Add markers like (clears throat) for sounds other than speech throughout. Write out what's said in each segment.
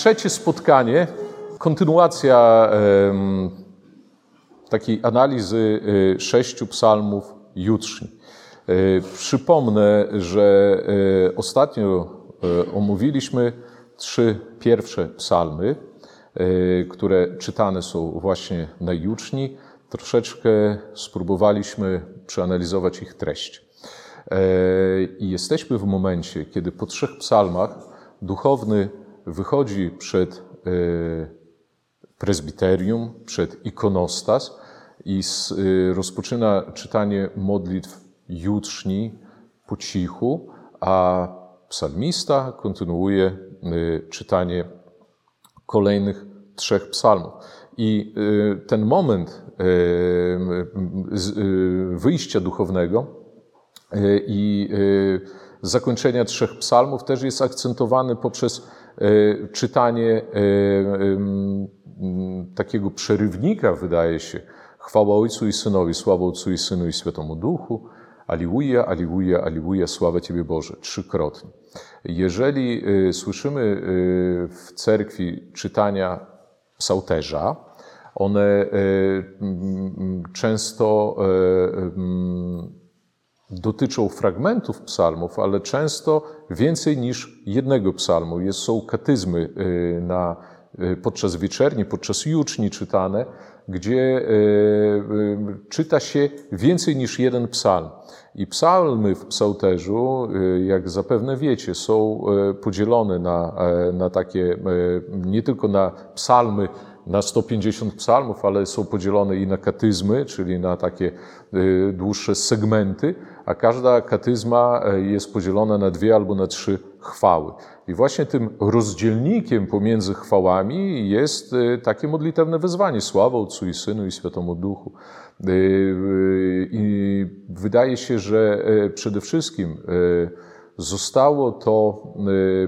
trzecie spotkanie, kontynuacja takiej analizy e, sześciu psalmów jutrzni. E, przypomnę, że e, ostatnio omówiliśmy trzy pierwsze psalmy, które czytane są właśnie na juczni. Troszeczkę spróbowaliśmy przeanalizować ich treść. I jesteśmy w momencie, kiedy po trzech psalmach duchowny wychodzi przed prezbiterium, przed ikonostas i y, rozpoczyna czytanie modlitw jutrzni po cichu, a psalmista kontynuuje y, czytanie kolejnych trzech psalmów. I y, ten moment wyjścia duchownego i zakończenia trzech psalmów też jest akcentowany poprzez czytanie takiego przerywnika, wydaje się, chwała Ojcu i Synowi, sława Ojcu i Synu i Świętemu Duchu, Aliluja, Aliluja, Aliluja, sława Ciebie Boże, trzykrotnie. Jeżeli y, słyszymy w cerkwi czytania psałterza, one często dotyczą fragmentów psalmów, ale często więcej niż jednego psalmu. są katyzmy na Y, podczas wieczerni, podczas juczni czytane, gdzie y, y, czyta się więcej niż jeden psalm. I psalmy w psałterzu, jak zapewne wiecie, są podzielone na, na takie, nie tylko na psalmy, na 150 psalmów, ale są podzielone i na katyzmy, czyli na takie dłuższe segmenty, a każda katyzma jest podzielona na dwie albo na trzy chwały. I właśnie tym rozdzielnikiem pomiędzy chwałami jest y, takie modlitewne wezwanie. Sława Ojcu i Synu i Świętemu Duchu. Y, I wydaje się, że przede wszystkim zostało to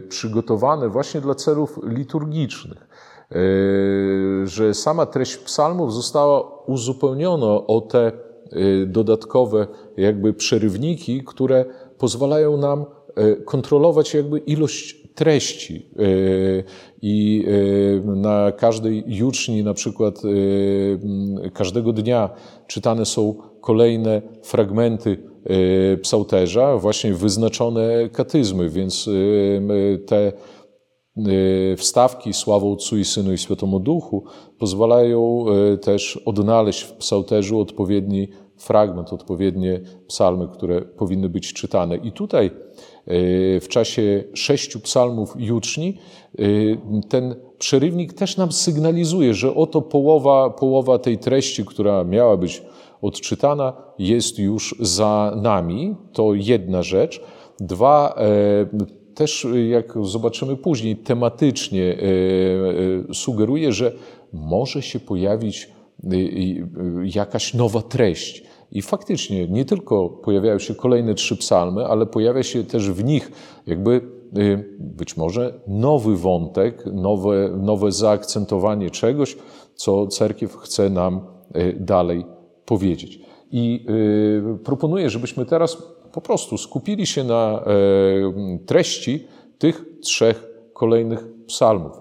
przygotowane właśnie dla celów liturgicznych. Że sama treść psalmów została uzupełniona o te dodatkowe jakby przerywniki, które pozwalają nam kontrolować jakby ilość treści. E, I na każdej juczni, na przykład każdego dnia, czytane są kolejne fragmenty psałterza, właśnie wyznaczone katyzmy, więc te wstawki sławą Ojcu i Synu i Świętemu Duchu pozwalają też odnaleźć w psałterzu odpowiedni fragment, odpowiednie psalmy, które powinny być czytane. I tutaj E, w czasie sześciu psalmów juczni, e, ten przerywnik też nam sygnalizuje, że oto połowa, połowa tej treści, która miała być odczytana, jest już za nami. To jedna rzecz. Dwa, e, też jak zobaczymy później, tematycznie sugeruje, że może się pojawić jakaś nowa treść. I faktycznie nie tylko pojawiają się kolejne trzy psalmy, ale pojawia się też w nich jakby y, być może nowy wątek, nowe, nowe zaakcentowanie czegoś, co cerkiew chce nam y, dalej powiedzieć. I y, proponuję, żebyśmy teraz po prostu skupili się na treści tych trzech kolejnych psalmów.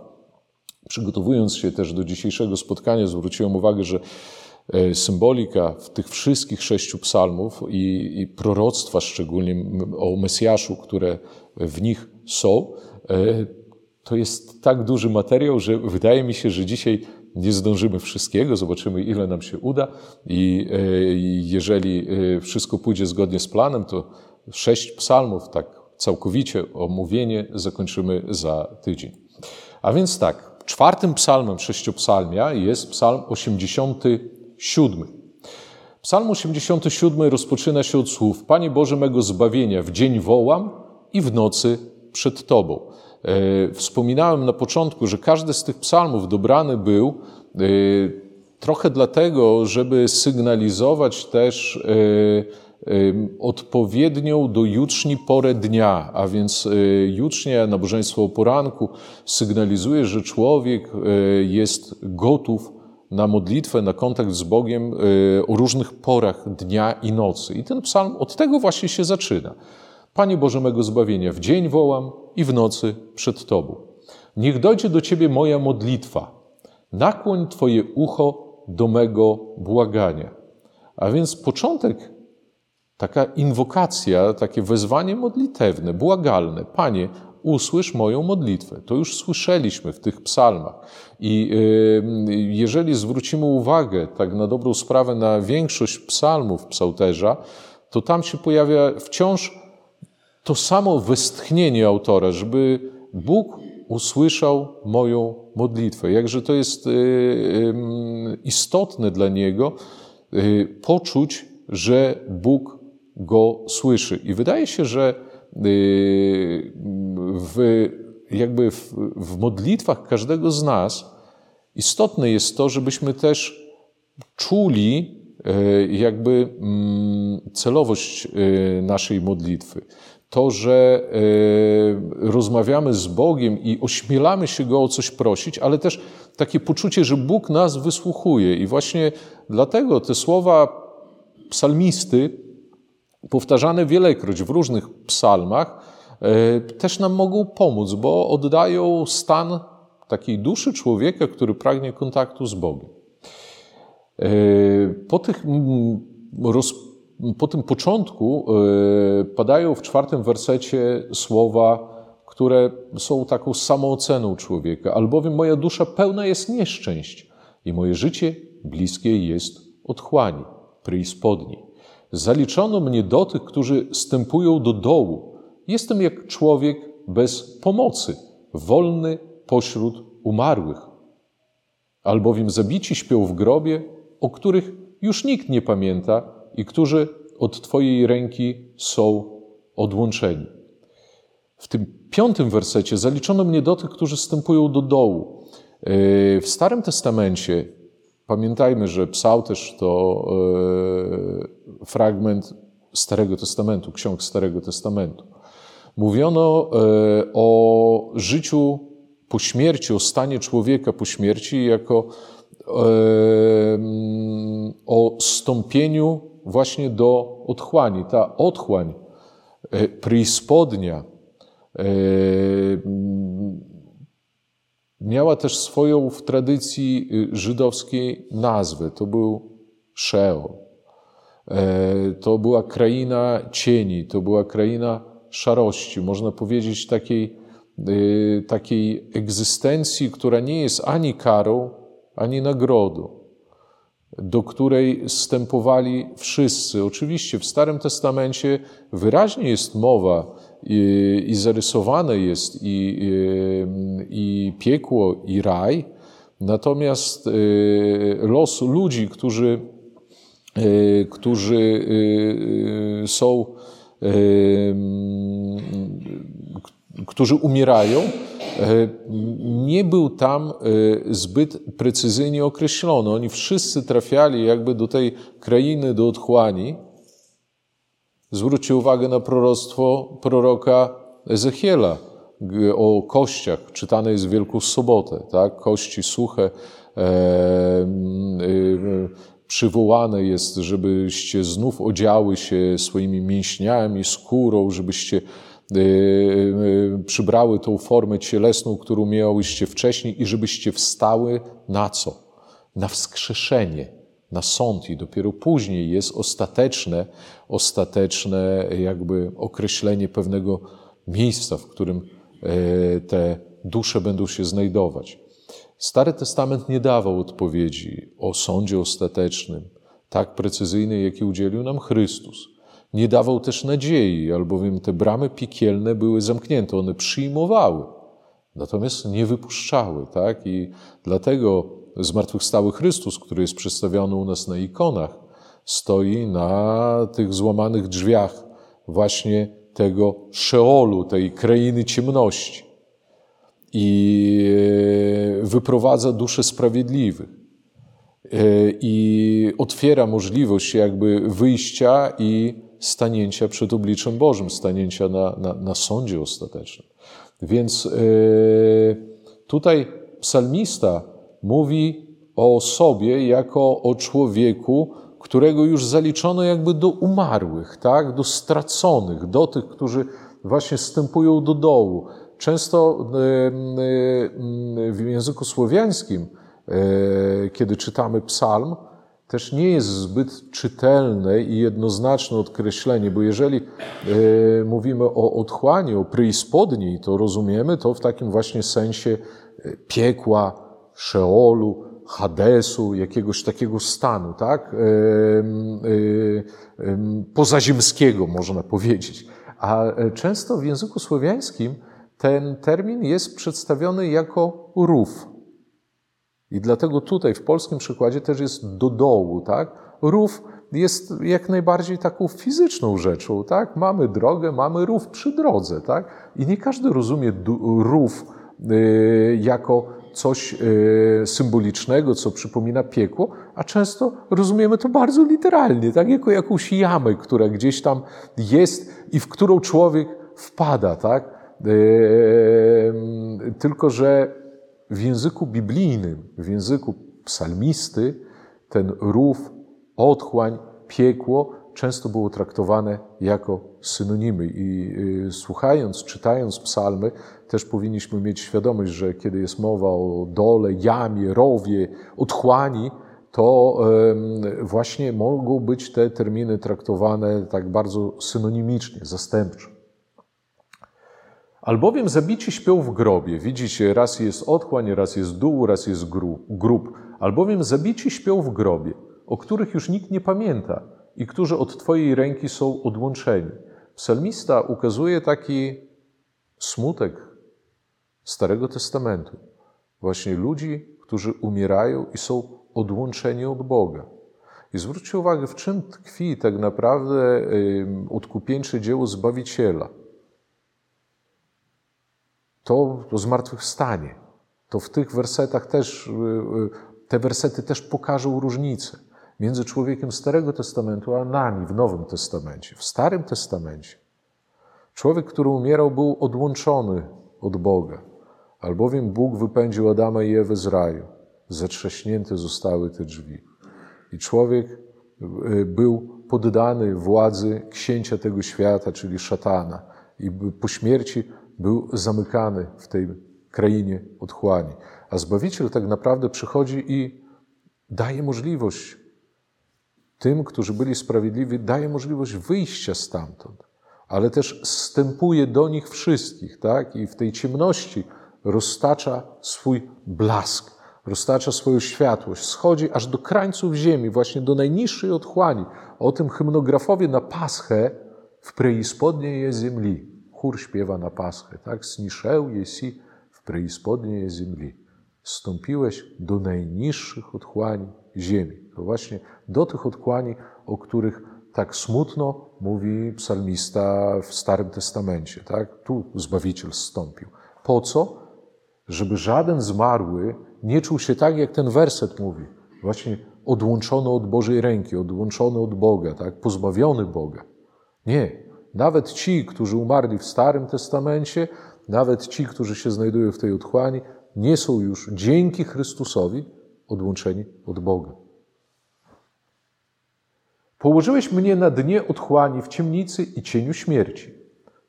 Przygotowując się też do dzisiejszego spotkania, zwróciłem uwagę, że symbolika w tych wszystkich sześciu psalmów i, i proroctwa, szczególnie o Mesjaszu, które w nich są, e, to jest tak duży materiał, że wydaje mi się, że dzisiaj nie zdążymy wszystkiego, zobaczymy ile nam się uda i e, jeżeli wszystko pójdzie zgodnie z planem, to sześć psalmów, tak całkowicie omówienie zakończymy za tydzień. A więc tak, czwartym psalmem sześciopsalmia jest psalm 80 siódmy. Psalm 87 rozpoczyna się od słów: Panie Boże mego zbawienia, w dzień wołam i w nocy przed Tobą. E, wspominałem na początku, że każdy z tych psalmów dobrany był e, trochę dlatego, żeby sygnalizować też e, odpowiednią do juczni porę dnia, a więc jucznia, nabożeństwo o poranku sygnalizuje, że człowiek jest gotów na modlitwę, na kontakt z Bogiem y, o różnych porach dnia i nocy. I ten psalm od tego właśnie się zaczyna. Panie Boże mego zbawienia, w dzień wołam i w nocy przed Tobą. Niech dojdzie do Ciebie moja modlitwa. Nakłoń Twoje ucho do mego błagania. A więc początek, taka inwokacja, takie wezwanie modlitewne, błagalne. Panie, usłysz moją modlitwę. To już słyszeliśmy w tych psalmach. I y, jeżeli zwrócimy uwagę, tak na dobrą sprawę, na większość psalmów psałterza, to tam się pojawia wciąż to samo westchnienie autora, żeby Bóg usłyszał moją modlitwę. Jakże to jest y, y, istotne dla niego poczuć, że Bóg go słyszy. I wydaje się, że w, jakby w, w modlitwach każdego z nas istotne jest to, żebyśmy też czuli e, jakby mm, celowość e, naszej modlitwy. To, że e, rozmawiamy z Bogiem i ośmielamy się Go o coś prosić, ale też takie poczucie, że Bóg nas wysłuchuje. I właśnie dlatego te słowa psalmisty, powtarzane wielekroć w różnych psalmach, E, też nam mogą pomóc, bo oddają stan takiej duszy człowieka, który pragnie kontaktu z Bogiem. E, po, tych, po tym początku e, padają w czwartym wersecie słowa, które są taką samooceną człowieka, albowiem moja dusza pełna jest nieszczęść i moje życie bliskie jest otchłani, pryspodni. Zaliczono mnie do tych, którzy stępują do dołu, Jestem jak człowiek bez pomocy, wolny pośród umarłych. Albowiem zabici śpią w grobie, o których już nikt nie pamięta i którzy od Twojej ręki są odłączeni. W tym piątym wersecie zaliczono mnie do tych, którzy stępują do dołu. E, w Starym Testamencie, pamiętajmy, że też to e, fragment Starego Testamentu, ksiąg Starego Testamentu. Mówiono e, o życiu po śmierci, o stanie człowieka po śmierci, jako e, o stąpieniu właśnie do otchłani. Ta otchłań, prispodnia, miała też swoją w tradycji żydowskiej nazwę. To był Sheol. To była kraina cieni, to była kraina szarości, można powiedzieć takiej, y, takiej egzystencji, która nie jest ani karą, ani nagrodą, do której stępowali wszyscy. Oczywiście w Starym Testamencie wyraźnie jest mowa i, i zarysowane jest i, i, piekło, i raj, natomiast y, los ludzi, którzy, y, którzy są którzy umierają, nie był tam zbyt precyzyjnie określony. Oni wszyscy trafiali jakby do tej krainy, do otchłani. Zwróćcie uwagę na proroctwo proroka Ezechiela o kościach. Czytane jest w Wielką Sobotę, tak? Kości suche, e, e, przywołane jest, żebyście znów odziały się swoimi mięśniami, skórą, żebyście e, e, przybrały tą formę cielesną, którą miałyście wcześniej i żebyście wstały na co? Na wskrzeszenie, na sąd i dopiero później jest ostateczne, ostateczne jakby określenie pewnego miejsca, w którym e, te dusze będą się znajdować. Stary Testament nie dawał odpowiedzi o sądzie ostatecznym, tak precyzyjnej, jakiej udzielił nam Chrystus. Nie dawał też nadziei, albowiem te bramy piekielne były zamknięte, one przyjmowały, natomiast nie wypuszczały. Tak? I dlatego zmartwychwstały Chrystus, który jest przedstawiony u nas na ikonach, stoi na tych złamanych drzwiach właśnie tego Szeolu, tej krainy ciemności i e, wyprowadza dusze sprawiedliwych e, i otwiera możliwość jakby wyjścia i stanięcia przed obliczem Bożym, stanięcia na, na, na sądzie ostatecznym. Więc e, tutaj psalmista mówi o sobie jako o człowieku, którego już zaliczono jakby do umarłych, tak? do straconych, do tych, którzy właśnie wstępują do dołu często w języku słowiańskim, kiedy czytamy psalm, też nie jest zbyt czytelne i jednoznaczne odkreślenie, bo jeżeli e, mówimy o otchłani, o preispodniej, to rozumiemy to w takim właśnie sensie e, piekła, szeolu, Hadesu, jakiegoś takiego stanu, tak? E, pozaziemskiego, można powiedzieć. A często w języku słowiańskim ten termin jest przedstawiony jako rów. I dlatego tutaj w polskim przykładzie też jest do dołu, tak? Rów jest jak najbardziej taką fizyczną rzeczą, tak? Mamy drogę, mamy rów przy drodze, tak? I nie każdy rozumie rów y, jako coś y, symbolicznego, co przypomina piekło, a często rozumiemy to bardzo literalnie, tak? Jako jakąś jamę, która gdzieś tam jest i w którą człowiek wpada, tak? Y, tylko, że w języku biblijnym, w języku psalmisty, ten rów, otchłań, piekło często było traktowane jako synonimy. I y, słuchając, czytając psalmy, też powinniśmy mieć świadomość, że kiedy jest mowa o dole, jamie, rowie, otchłani, to właśnie mogą być te terminy traktowane tak bardzo synonimicznie, zastępczo. Albowiem zabici śpią w grobie. Widzicie, raz jest otchłań, raz jest dół, raz jest grób. Albowiem zabici śpią w grobie, o których już nikt nie pamięta i którzy od Twojej ręki są odłączeni. Psalmista ukazuje taki smutek Starego Testamentu. Właśnie ludzi, którzy umierają i są odłączeni od Boga. I zwróćcie uwagę, w czym tkwi tak naprawdę odkupieńcze dzieło Zbawiciela – to, to zmartwychwstanie. To w tych wersetach też, y, y, te wersety też pokażą różnicę między człowiekiem Starego Testamentu a nami w Nowym Testamencie. W Starym Testamencie człowiek, który umierał, był odłączony od Boga, albowiem Bóg wypędził Adama i Ewę z raju. Zetrześnięte zostały te drzwi. I człowiek y, był poddany władzy księcia tego świata, czyli szatana. I po śmierci był zamykany w tej krainie otchłani. A Zbawiciel tak naprawdę przychodzi i daje możliwość tym, którzy byli sprawiedliwi, daje możliwość wyjścia stamtąd, ale też wstępuje do nich wszystkich, tak? I w tej ciemności roztacza swój blask, roztacza swoją światłość, schodzi aż do krańców ziemi, właśnie do najniższej otchłani. O tym hymnografowie na Paschę w preispodniej ziemi chór śpiewa na Paschę, tak? Sniszeł jesi w preispodniej ziemi. Stąpiłeś do najniższych otchłani ziemi. To właśnie do tych otchłani, o których tak smutno mówi psalmista w Starym Testamencie. Tak? Tu Zbawiciel zstąpił. Po co? Żeby żaden zmarły nie czuł się tak, jak ten werset mówi. Właśnie odłączony od Bożej ręki, odłączony od Boga, tak? pozbawiony Boga. Nie. Nawet ci, którzy umarli w Starym Testamencie, nawet ci, którzy się znajdują w tej otchłani, nie są już dzięki Chrystusowi odłączeni od Boga. Położyłeś mnie na dnie otchłani w ciemnicy i cieniu śmierci.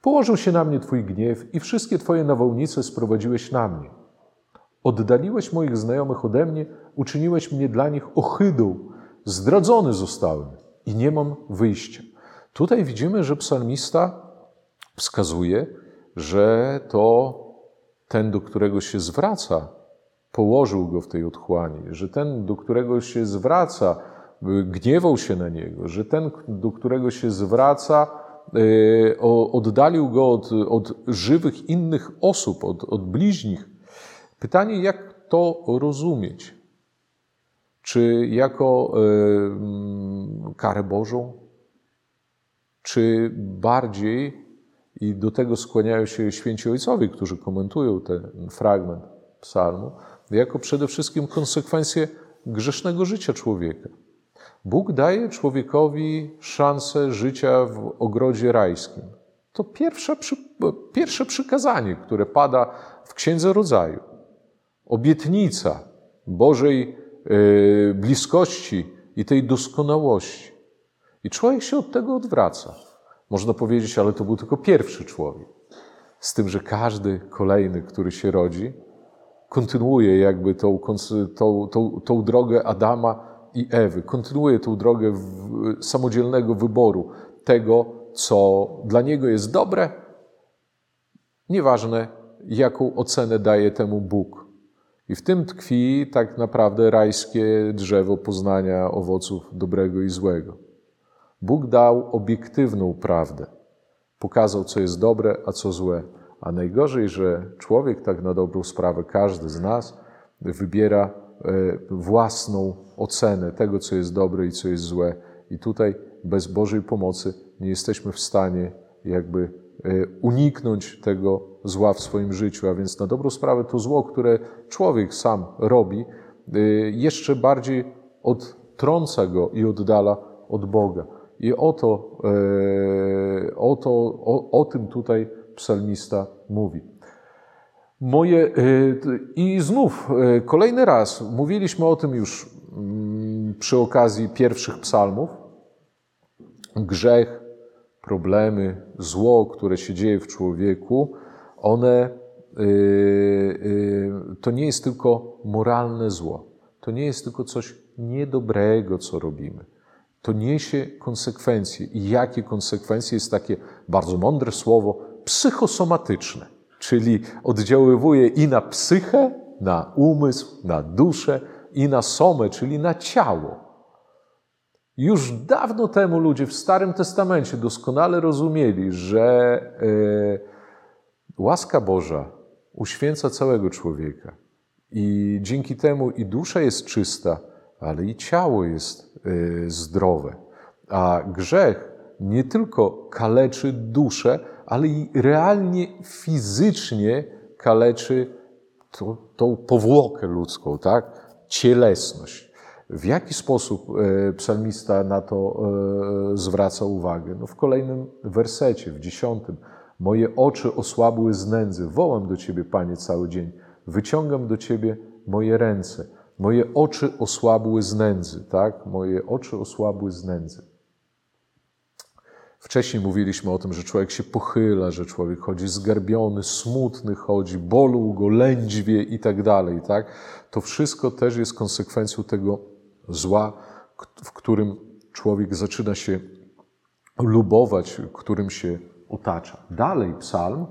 Położył się na mnie Twój gniew i wszystkie Twoje nawałnice sprowadziłeś na mnie. Oddaliłeś moich znajomych ode mnie, uczyniłeś mnie dla nich ohydą. Zdradzony zostałem i nie mam wyjścia. Tutaj widzimy, że psalmista wskazuje, że to ten, do którego się zwraca, położył go w tej otchłani, że ten, do którego się zwraca, gniewał się na niego, że ten, do którego się zwraca, e, oddalił go od, od żywych innych osób, od, od bliźnich. Pytanie, jak to rozumieć? Czy jako e, karę Bożą? Czy bardziej, i do tego skłaniają się święci ojcowie, którzy komentują ten fragment psalmu, jako przede wszystkim konsekwencję grzesznego życia człowieka. Bóg daje człowiekowi szansę życia w ogrodzie rajskim. To pierwsze, pierwsze przykazanie, które pada w Księdze Rodzaju. Obietnica Bożej e, bliskości i tej doskonałości. I człowiek się od tego odwraca. Można powiedzieć, ale to był tylko pierwszy człowiek. Z tym, że każdy kolejny, który się rodzi, kontynuuje jakby tą, tą, tą, tą drogę Adama i Ewy, kontynuuje tą drogę samodzielnego wyboru tego, co dla niego jest dobre, nieważne jaką ocenę daje temu Bóg. I w tym tkwi tak naprawdę rajskie drzewo poznania owoców dobrego i złego. Bóg dał obiektywną prawdę. Pokazał, co jest dobre, a co złe. A najgorzej, że człowiek, tak na dobrą sprawę, każdy z nas, wybiera e, własną ocenę tego, co jest dobre i co jest złe. I tutaj bez Bożej pomocy nie jesteśmy w stanie jakby e, uniknąć tego zła w swoim życiu. A więc na dobrą sprawę to zło, które człowiek sam robi, e, jeszcze bardziej odtrąca go i oddala od Boga. I o to, o, to, o, o tym tutaj psalmista mówi. Moje, y, I znów y, kolejny raz mówiliśmy o tym już mm, przy okazji pierwszych psalmów. Grzech, problemy, zło, które się dzieje w człowieku, one to nie jest tylko moralne zło. To nie jest tylko coś niedobrego, co robimy. To niesie konsekwencje. I jakie konsekwencje jest takie bardzo mądre słowo psychosomatyczne, czyli oddziaływuje i na psychę, na umysł, na duszę, i na somę, czyli na ciało. Już dawno temu ludzie w Starym Testamencie doskonale rozumieli, że e, łaska Boża uświęca całego człowieka. I dzięki temu i dusza jest czysta, ale i ciało jest e, zdrowe. A grzech nie tylko kaleczy duszę, ale i realnie fizycznie kaleczy tą, tą powłokę ludzką, tak? cielesność. W jaki sposób e, psalmista na to e, zwraca uwagę? No w kolejnym wersecie, w dziesiątym. Moje oczy osłabły z nędzy. Wołam do Ciebie, Panie, cały dzień. Wyciągam do Ciebie moje ręce. Moje oczy osłabły z nędzy, tak? Moje oczy osłabły z nędzy. Wcześniej mówiliśmy o tym, że człowiek się pochyla, że człowiek chodzi zgarbiony, smutny chodzi, bolą go, lędźwie i tak dalej, tak? To wszystko też jest konsekwencją tego zła, w którym człowiek zaczyna się lubować, którym się otacza. Dalej psalm.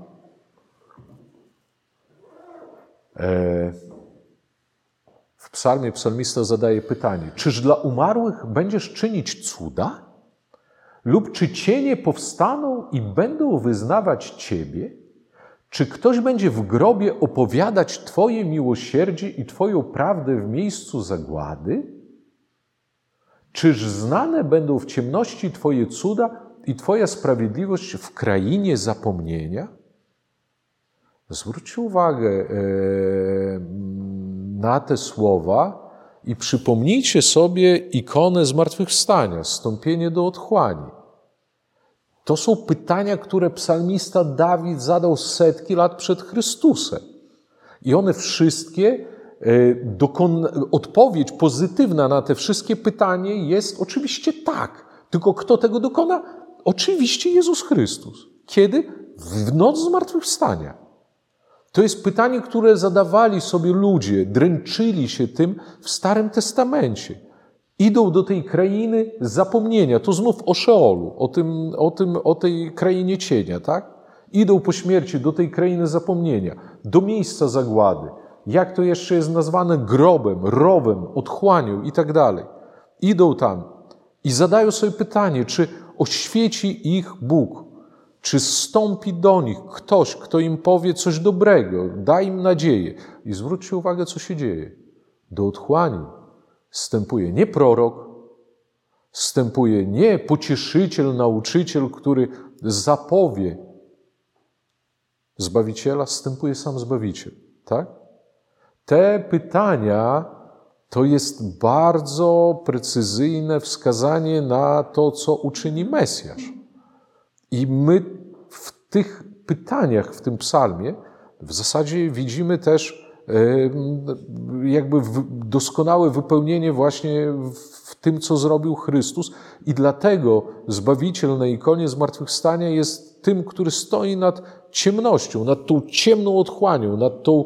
Psalmie psalmista zadaje pytanie: Czyż dla umarłych będziesz czynić cuda? Lub czy cienie powstaną i będą wyznawać Ciebie? Czy ktoś będzie w grobie opowiadać Twoje miłosierdzie i Twoją prawdę w miejscu zagłady? Czyż znane będą w ciemności Twoje cuda i Twoja sprawiedliwość w krainie zapomnienia? Zwróćcie uwagę e, na te słowa i przypomnijcie sobie ikonę zmartwychwstania, stąpienie do otchłani. To są pytania, które psalmista Dawid zadał setki lat przed Chrystusem. I one wszystkie, e, odpowiedź pozytywna na te wszystkie pytania jest oczywiście tak. Tylko kto tego dokona? Oczywiście Jezus Chrystus. Kiedy? W noc zmartwychwstania. To jest pytanie, które zadawali sobie ludzie, dręczyli się tym w Starym Testamencie. Idą do tej krainy zapomnienia, to znów o Szeolu, o, tym, o, tym, o tej krainie cienia, tak? Idą po śmierci do tej krainy zapomnienia, do miejsca zagłady. Jak to jeszcze jest nazwane? Grobem, rowem, otchłanią i tak dalej. Idą tam i zadają sobie pytanie, czy oświeci ich Bóg, czy stąpi do nich ktoś, kto im powie coś dobrego, da im nadzieję. I zwróćcie uwagę, co się dzieje. Do otchłani wstępuje nie prorok, wstępuje nie pocieszyciel, nauczyciel, który zapowie Zbawiciela, wstępuje sam Zbawiciel. Tak? Te pytania to jest bardzo precyzyjne wskazanie na to, co uczyni Mesjasz. I my w tych pytaniach, w tym psalmie, w zasadzie widzimy też jakby doskonałe wypełnienie właśnie w tym, co zrobił Chrystus. I dlatego Zbawiciel na ikonie zmartwychwstania jest tym, który stoi nad ciemnością, nad tą ciemną otchłanią, nad, tą,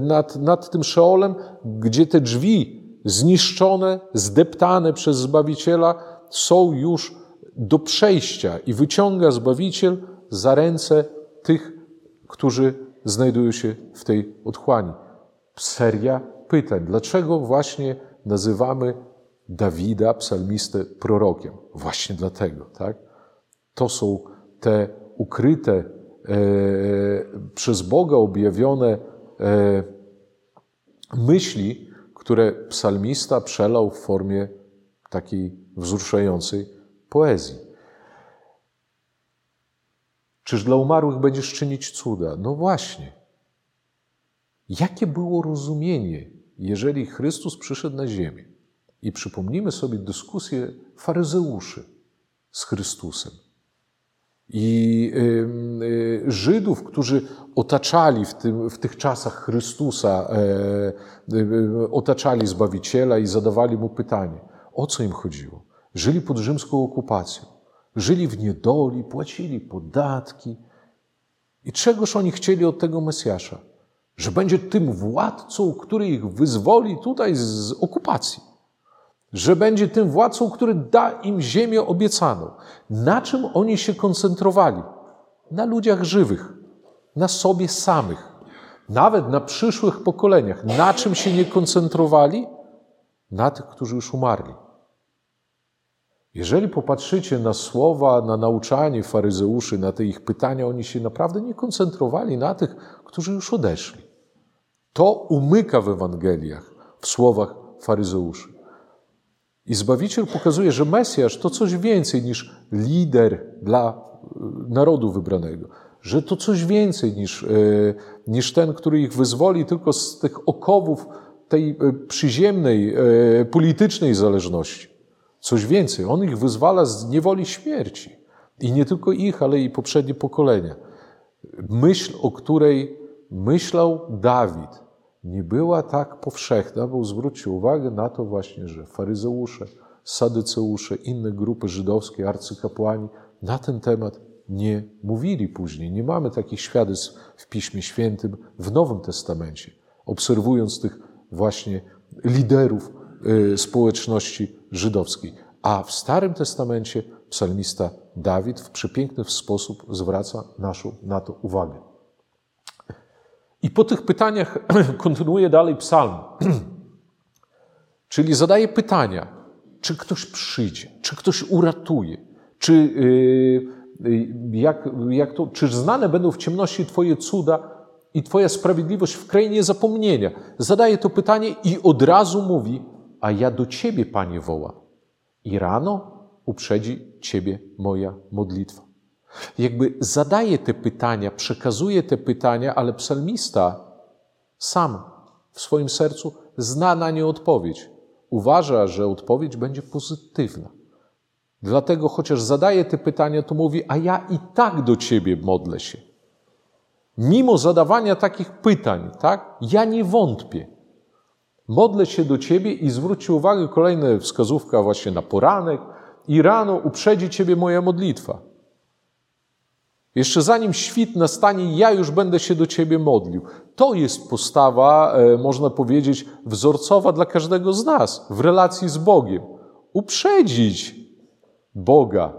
nad, nad tym szeolem, gdzie te drzwi zniszczone, zdeptane przez Zbawiciela są już do przejścia i wyciąga Zbawiciel za ręce tych, którzy znajdują się w tej otchłani. Seria pytań. Dlaczego właśnie nazywamy Dawida, psalmistę, prorokiem? Właśnie dlatego, tak? To są te ukryte, e, przez Boga objawione e, myśli, które psalmista przelał w formie takiej wzruszającej poezji. Czyż dla umarłych będziesz czynić cuda? No właśnie. Jakie było rozumienie, jeżeli Chrystus przyszedł na ziemię? I przypomnijmy sobie dyskusję faryzeuszy z Chrystusem i y, Żydów, którzy otaczali w, tym, w tych czasach Chrystusa, e, y, otaczali Zbawiciela i zadawali mu pytanie, o co im chodziło? Żyli pod rzymską okupacją, żyli w niedoli, płacili podatki. I czegoż oni chcieli od tego Mesjasza? Że będzie tym władcą, który ich wyzwoli tutaj z okupacji że będzie tym władcą, który da im ziemię obiecaną. Na czym oni się koncentrowali? Na ludziach żywych, na sobie samych, nawet na przyszłych pokoleniach. Na czym się nie koncentrowali? Na tych, którzy już umarli. Jeżeli popatrzycie na słowa, na nauczanie faryzeuszy, na te ich pytania, oni się naprawdę nie koncentrowali na tych, którzy już odeszli. To umyka w Ewangeliach, w słowach faryzeuszy. I Zbawiciel pokazuje, że Mesjasz to coś więcej niż lider dla e, narodu wybranego, że to coś więcej niż, e, niż ten, który ich wyzwoli tylko z tych okowów tej e, przyziemnej, politycznej zależności. Coś więcej, on ich wyzwala z niewoli śmierci. I nie tylko ich, ale i poprzednie pokolenia. Myśl, o której myślał Dawid, nie była tak powszechna, bo zwróćcie uwagę na to właśnie, że faryzeusze, sadyceusze, inne grupy żydowskie, arcykapłani na ten temat nie mówili później. Nie mamy takich świadectw w Piśmie Świętym w Nowym Testamencie. Obserwując tych właśnie liderów społeczności żydowskiej. A w Starym Testamencie psalmista Dawid w przepiękny sposób zwraca naszą na to uwagę. I po tych pytaniach (clears throat) kontynuuje dalej psalm. (clears throat) Czyli zadaje pytania, czy ktoś przyjdzie, czy ktoś uratuje, czy, yy, jak, jak to, czy znane będą w ciemności Twoje cuda i Twoja sprawiedliwość w krainie zapomnienia. Zadaje to pytanie i od razu mówi, a ja do Ciebie, Panie, wołam. I rano uprzedzi Ciebie moja modlitwa jakby zadaje te pytania, przekazuje te pytania, ale psalmista sam w swoim sercu zna na nie odpowiedź. Uważa, że odpowiedź będzie pozytywna. Dlatego, chociaż zadaje te pytania, to mówi: A ja i tak do ciebie modlę się. Mimo zadawania takich pytań, tak, ja nie wątpię. Modlę się do ciebie i zwróćcie uwagę, kolejna wskazówka właśnie na poranek, i rano uprzedzi ciebie moja modlitwa. Jeszcze zanim świt nastanie, ja już będę się do Ciebie modlił. To jest postawa, e, można powiedzieć, wzorcowa dla każdego z nas w relacji z Bogiem. Uprzedzić Boga.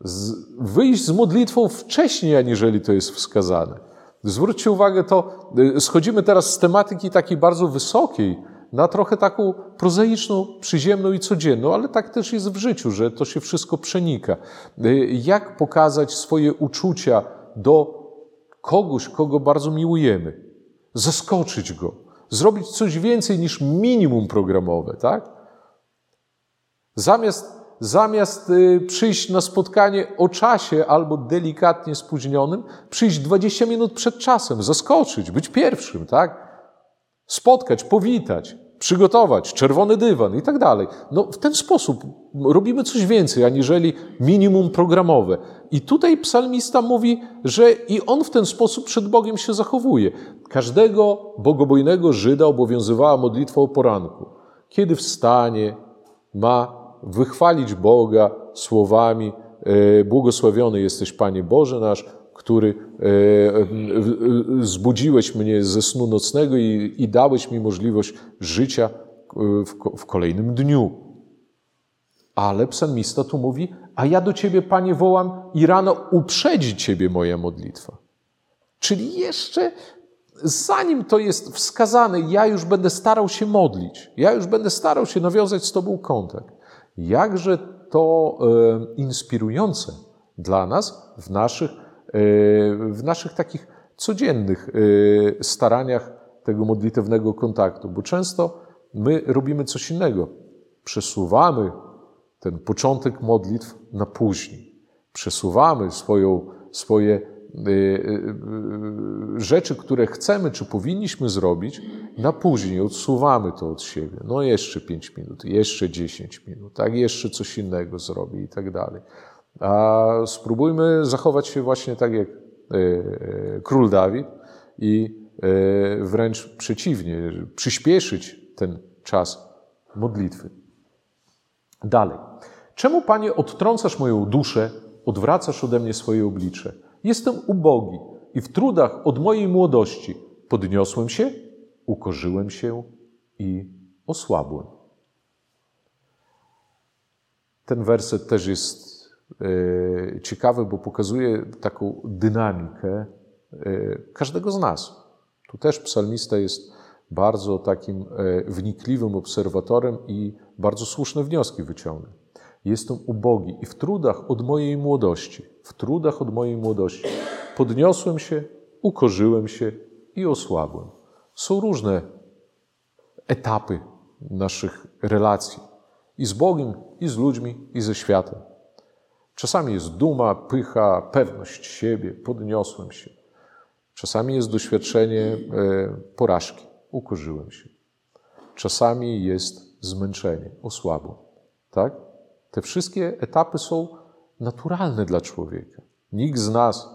Z, wyjść z modlitwą wcześniej, aniżeli to jest wskazane. Zwróćcie uwagę, to e, schodzimy teraz z tematyki takiej bardzo wysokiej, na trochę taką prozaiczną, przyziemną i codzienną, ale tak też jest w życiu, że to się wszystko przenika. Y, jak pokazać swoje uczucia do kogoś, kogo bardzo miłujemy? Zaskoczyć go, zrobić coś więcej niż minimum programowe, tak? Zamiast, zamiast y, przyjść na spotkanie o czasie albo delikatnie spóźnionym, przyjść 20 minut przed czasem, zaskoczyć, być pierwszym, tak? Spotkać, powitać, przygotować czerwony dywan i tak dalej. No w ten sposób robimy coś więcej, aniżeli minimum programowe. I tutaj psalmista mówi, że i on w ten sposób przed Bogiem się zachowuje. Każdego bogobojnego Żyda obowiązywała modlitwa o poranku. Kiedy wstanie, ma wychwalić Boga słowami e, Błogosławiony jesteś Panie Boże nasz, który e, e, zbudziłeś mnie ze snu nocnego i, i dałeś mi możliwość życia w, w kolejnym dniu. Ale psalmista tu mówi, a ja do Ciebie, Panie, wołam i rano uprzedzi Ciebie moja modlitwa. Czyli jeszcze zanim to jest wskazane, ja już będę starał się modlić, ja już będę starał się nawiązać z Tobą kontakt. Jakże to e, inspirujące dla nas w naszych, e, w naszych takich codziennych e, staraniach tego modlitewnego kontaktu, bo często my robimy coś innego. Przesuwamy ten początek modlitw na później. Przesuwamy swoją, swoje rzeczy, które chcemy czy powinniśmy zrobić, na później. Odsuwamy to od siebie. No jeszcze 5 minut, jeszcze 10 minut, tak, jeszcze coś innego zrobię i tak dalej. A spróbujmy zachować się właśnie tak jak król Dawid i wręcz przeciwnie, przyspieszyć ten czas modlitwy. Dalej. Czemu, Panie, odtrącasz moją duszę, odwracasz ode mnie swoje oblicze? Jestem ubogi i w trudach od mojej młodości podniosłem się, ukorzyłem się i osłabłem. Ten werset też jest e, ciekawy, bo pokazuje taką dynamikę e, każdego z nas. Tu też psalmista jest bardzo takim e, wnikliwym obserwatorem i bardzo słuszne wnioski wyciągnął. Jestem ubogi i w trudach od mojej młodości, w trudach od mojej młodości podniosłem się, ukorzyłem się i osłabłem. Są różne etapy naszych relacji i z Bogiem, i z ludźmi, i ze światem. Czasami jest duma, pycha, pewność siebie, podniosłem się. Czasami jest doświadczenie e, porażki, ukorzyłem się. Czasami jest zmęczenie, osłabłem. Tak? Te wszystkie etapy są naturalne dla człowieka. Nikt z nas,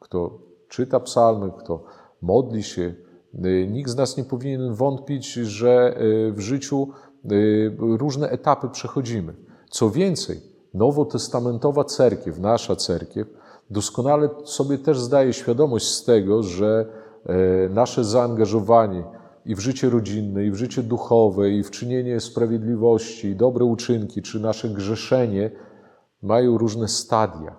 kto czyta psalmy, kto modli się, y, nikt z nas nie powinien wątpić, że y, w życiu y, różne etapy przechodzimy. Co więcej, nowotestamentowa cerkiew, nasza cerkiew, doskonale sobie też zdaje świadomość z tego, że nasze zaangażowanie i w życie rodzinne, i w życie duchowe, i w czynienie sprawiedliwości, i dobre uczynki, czy nasze grzeszenie mają różne stadia.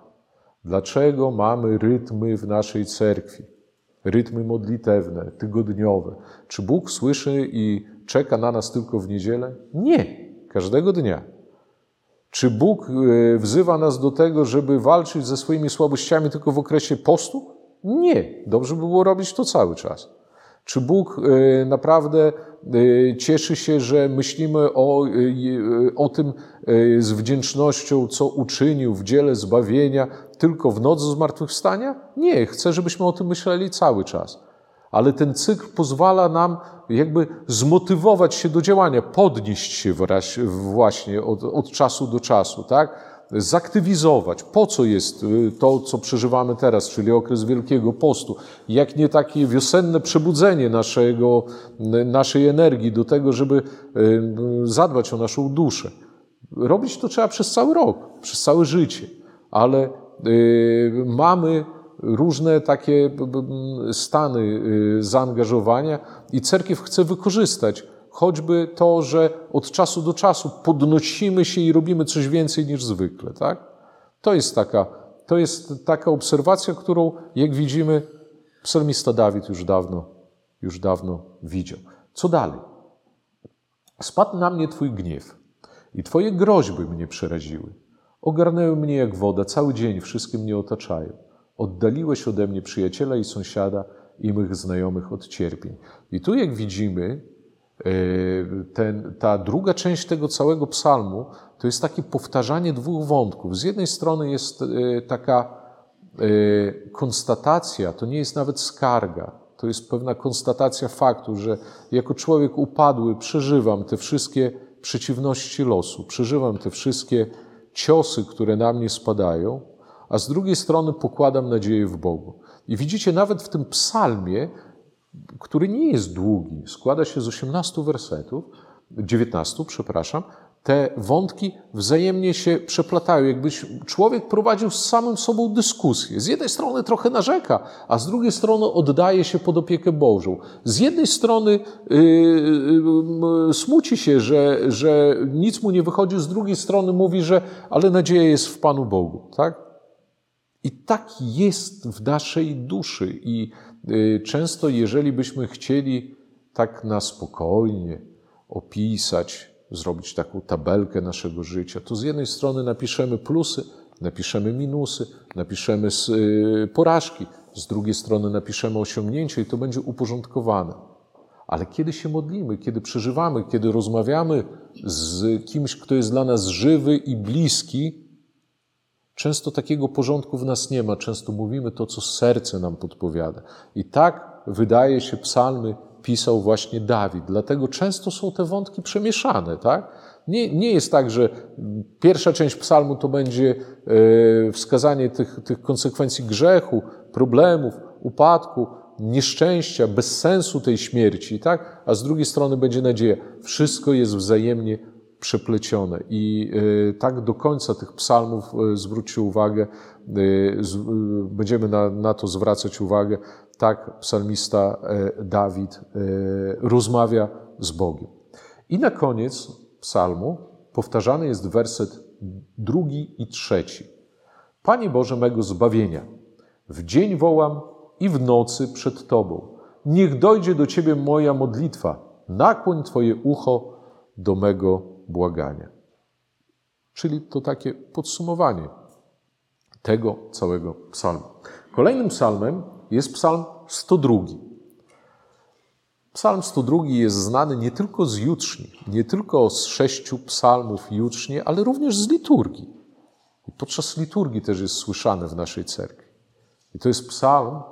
Dlaczego mamy rytmy w naszej cerkwi? Rytmy modlitewne, tygodniowe. Czy Bóg słyszy i czeka na nas tylko w niedzielę? Nie, każdego dnia. Czy Bóg e, wzywa nas do tego, żeby walczyć ze swoimi słabościami tylko w okresie postu? Nie, dobrze by było robić to cały czas. Czy Bóg e, naprawdę e, cieszy się, że myślimy o, e, o tym z wdzięcznością, co uczynił w dziele zbawienia tylko w noc zmartwychwstania? Nie, chce, żebyśmy o tym myśleli cały czas. Ale ten cykl pozwala nam jakby zmotywować się do działania, podnieść się właśnie od, od czasu do czasu, tak? Zaktywizować. Po co jest y, to, co przeżywamy teraz, czyli okres Wielkiego Postu? Jak nie takie wiosenne przebudzenie naszego, naszej energii do tego, żeby y, zadbać o naszą duszę. Robić to trzeba przez cały rok, przez całe życie, ale y, mamy różne takie stany zaangażowania i cerkiew chce wykorzystać choćby to, że od czasu do czasu podnosimy się i robimy coś więcej niż zwykle, tak? To jest taka, to jest taka obserwacja, którą, jak widzimy, psalmista Dawid już dawno, już dawno widział. Co dalej? Spadł na mnie Twój gniew i Twoje groźby mnie przeraziły. Ogarnęły mnie jak woda, cały dzień wszystkie mnie otaczają. Oddaliłeś ode mnie przyjaciela i sąsiada i mych znajomych od cierpień. I tu, jak widzimy, ten, ta druga część tego całego psalmu to jest takie powtarzanie dwóch wątków. Z jednej strony jest yy, taka yy, konstatacja, to nie jest nawet skarga, To jest pewna konstatacja faktu, że jako człowiek upadły przeżywam te wszystkie przeciwności losu, przeżywam te wszystkie ciosy, które na mnie spadają, a z drugiej strony pokładam nadzieję w Bogu. I widzicie, nawet w tym psalmie, który nie jest długi, składa się z 18 wersetów, 19, przepraszam, te wątki wzajemnie się przeplatają, jakbyś człowiek prowadził z samym sobą dyskusję. Z jednej strony trochę narzeka, a z drugiej strony oddaje się pod opiekę Bożą. Z jednej strony yy, yy, smuci się, że, że nic mu nie wychodzi, z drugiej strony mówi, że ale nadzieja jest w Panu Bogu. Tak? I tak jest w naszej duszy. I często, jeżeli byśmy chcieli tak na spokojnie opisać, zrobić taką tabelkę naszego życia, to z jednej strony napiszemy plusy, napiszemy minusy, napiszemy y, porażki, z drugiej strony napiszemy osiągnięcia i to będzie uporządkowane. Ale kiedy się modlimy, kiedy przeżywamy, kiedy rozmawiamy z kimś, kto jest dla nas żywy i bliski, często takiego porządku w nas nie ma. Często mówimy to, co serce nam podpowiada. I tak wydaje się psalmy pisał właśnie Dawid. Dlatego często są te wątki przemieszane, tak? Nie, nie jest tak, że pierwsza część psalmu to będzie e, wskazanie tych, tych konsekwencji grzechu, problemów, upadku, nieszczęścia, bez sensu tej śmierci, tak? A z drugiej strony będzie nadzieja. Wszystko jest wzajemnie przeplecione. I e, tak do końca tych psalmów e, zwróćcie uwagę, będziemy na, na to zwracać uwagę, tak psalmista e, Dawid e, rozmawia z Bogiem. I na koniec psalmu powtarzany jest werset drugi i trzeci. Panie Boże mego zbawienia, w dzień wołam i w nocy przed Tobą. Niech dojdzie do Ciebie moja modlitwa, nakłoń Twoje ucho do mego błagania. Czyli to takie podsumowanie tego całego psalmu. Kolejnym psalmem jest psalm 102. Psalm 102 jest znany nie tylko z jutrzni, nie tylko z sześciu psalmów jutrzni, ale również z liturgii. I podczas liturgii też jest słyszany w naszej cerkwi. I to jest psalm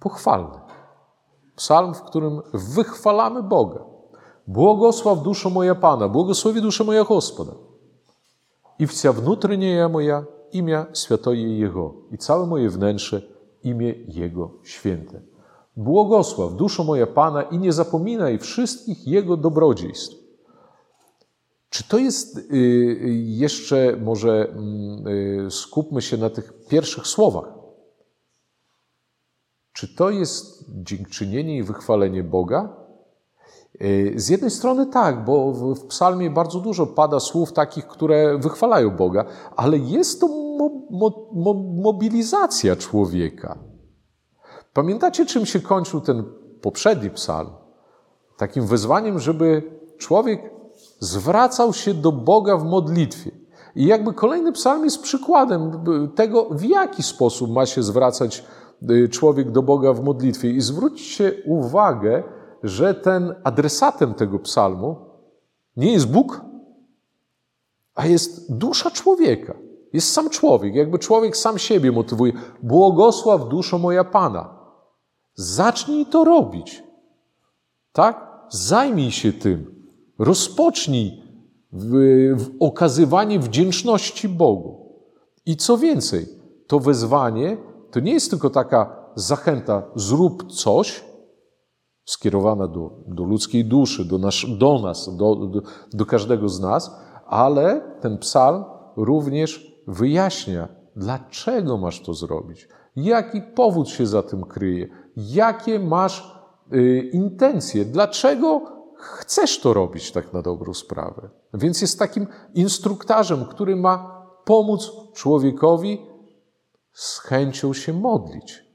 pochwalny. Psalm, w którym wychwalamy Boga. Błogosław duszo moja Pana, błogosławi duszę moja Господа. I wся внутренняя moja imię Świętoje Jego i całe moje wnętrze imię Jego święte. Błogosław duszo moja Pana i nie zapominaj wszystkich Jego dobrodziejstw. Czy to jest y, jeszcze, może mm, y, skupmy się na tych pierwszych słowach. Czy to jest dziękczynienie i wychwalenie Boga? Y, z jednej strony tak, bo w psalmie bardzo dużo pada słów takich, które wychwalają Boga, ale jest to mo mo mobilizacja człowieka. Pamiętacie, czym się kończył ten poprzedni psalm? Takim wezwaniem, żeby człowiek zwracał się do Boga w modlitwie. I jakby kolejny psalm jest przykładem tego, w jaki sposób ma się zwracać y, człowiek do Boga w modlitwie. I zwróćcie uwagę, że ten adresatem tego psalmu nie jest Bóg, a jest dusza człowieka. Jest sam człowiek, jakby człowiek sam siebie motywuje. Błogosław duszo moja Pana. Zacznij to robić. Tak? Zajmij się tym. Rozpocznij w, w okazywanie wdzięczności Bogu. I co więcej, to wezwanie to nie jest tylko taka zachęta, zrób coś, skierowana do, do ludzkiej duszy, do, nas, do nas, do, do, do każdego z nas, ale ten psalm również wyjaśnia, dlaczego masz to zrobić, jaki powód się za tym kryje, jakie masz y, intencje, dlaczego chcesz to robić tak na dobrą sprawę. Więc jest takim instruktarzem, który ma pomóc człowiekowi z chęcią się modlić.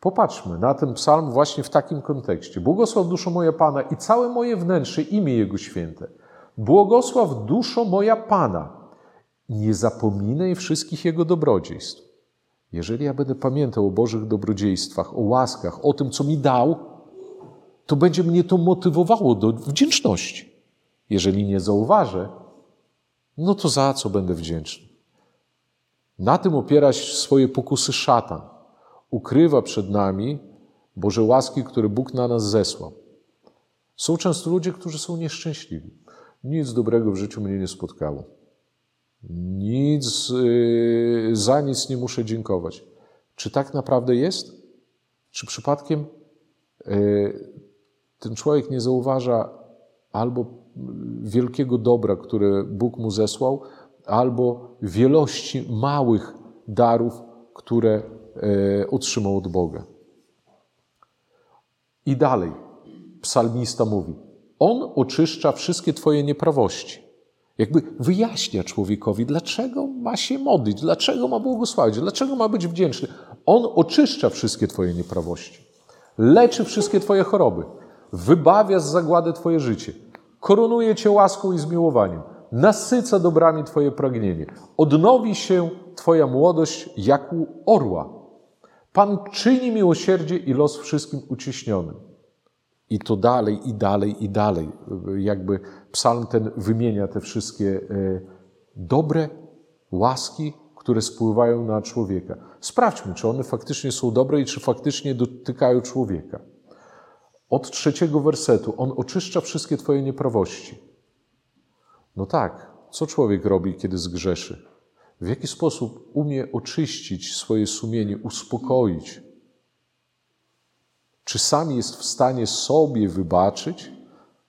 Popatrzmy na ten psalm właśnie w takim kontekście. Błogosław duszo moja Pana i całe moje wnętrze, imię Jego święte. Błogosław duszo moja Pana. Nie zapominaj wszystkich Jego dobrodziejstw. Jeżeli ja będę pamiętał o Bożych dobrodziejstwach, o łaskach, o tym, co mi dał, to będzie mnie to motywowało do wdzięczności. Jeżeli nie zauważę, no to za co będę wdzięczny? Na tym opiera swoje pokusy szatan. Ukrywa przed nami Boże łaski, które Bóg na nas zesłał. Są często ludzie, którzy są nieszczęśliwi. Nic dobrego w życiu mnie nie spotkało. Nic, yy, za nic nie muszę dziękować. Czy tak naprawdę jest? Czy przypadkiem yy, ten człowiek nie zauważa albo wielkiego dobra, które Bóg mu zesłał, albo wielości małych darów, które otrzymał od Boga? I dalej psalmista mówi: On oczyszcza wszystkie Twoje nieprawości. Jakby wyjaśnia człowiekowi, dlaczego ma się modlić, dlaczego ma błogosławić, dlaczego ma być wdzięczny. On oczyszcza wszystkie Twoje nieprawości, leczy wszystkie Twoje choroby, wybawia z zagłady Twoje życie, koronuje Cię łaską i zmiłowaniem, nasyca dobrami Twoje pragnienie, odnowi się Twoja młodość jak u orła. Pan czyni miłosierdzie i los wszystkim uciśnionym. I to dalej, i dalej, i dalej. Jakby psalm ten wymienia te wszystkie e, dobre łaski, które spływają na człowieka. Sprawdźmy, czy one faktycznie są dobre i czy faktycznie dotykają człowieka. Od trzeciego wersetu. On oczyszcza wszystkie Twoje nieprawości. No tak, co człowiek robi, kiedy zgrzeszy? W jaki sposób umie oczyścić swoje sumienie, uspokoić? Czy sam jest w stanie sobie wybaczyć?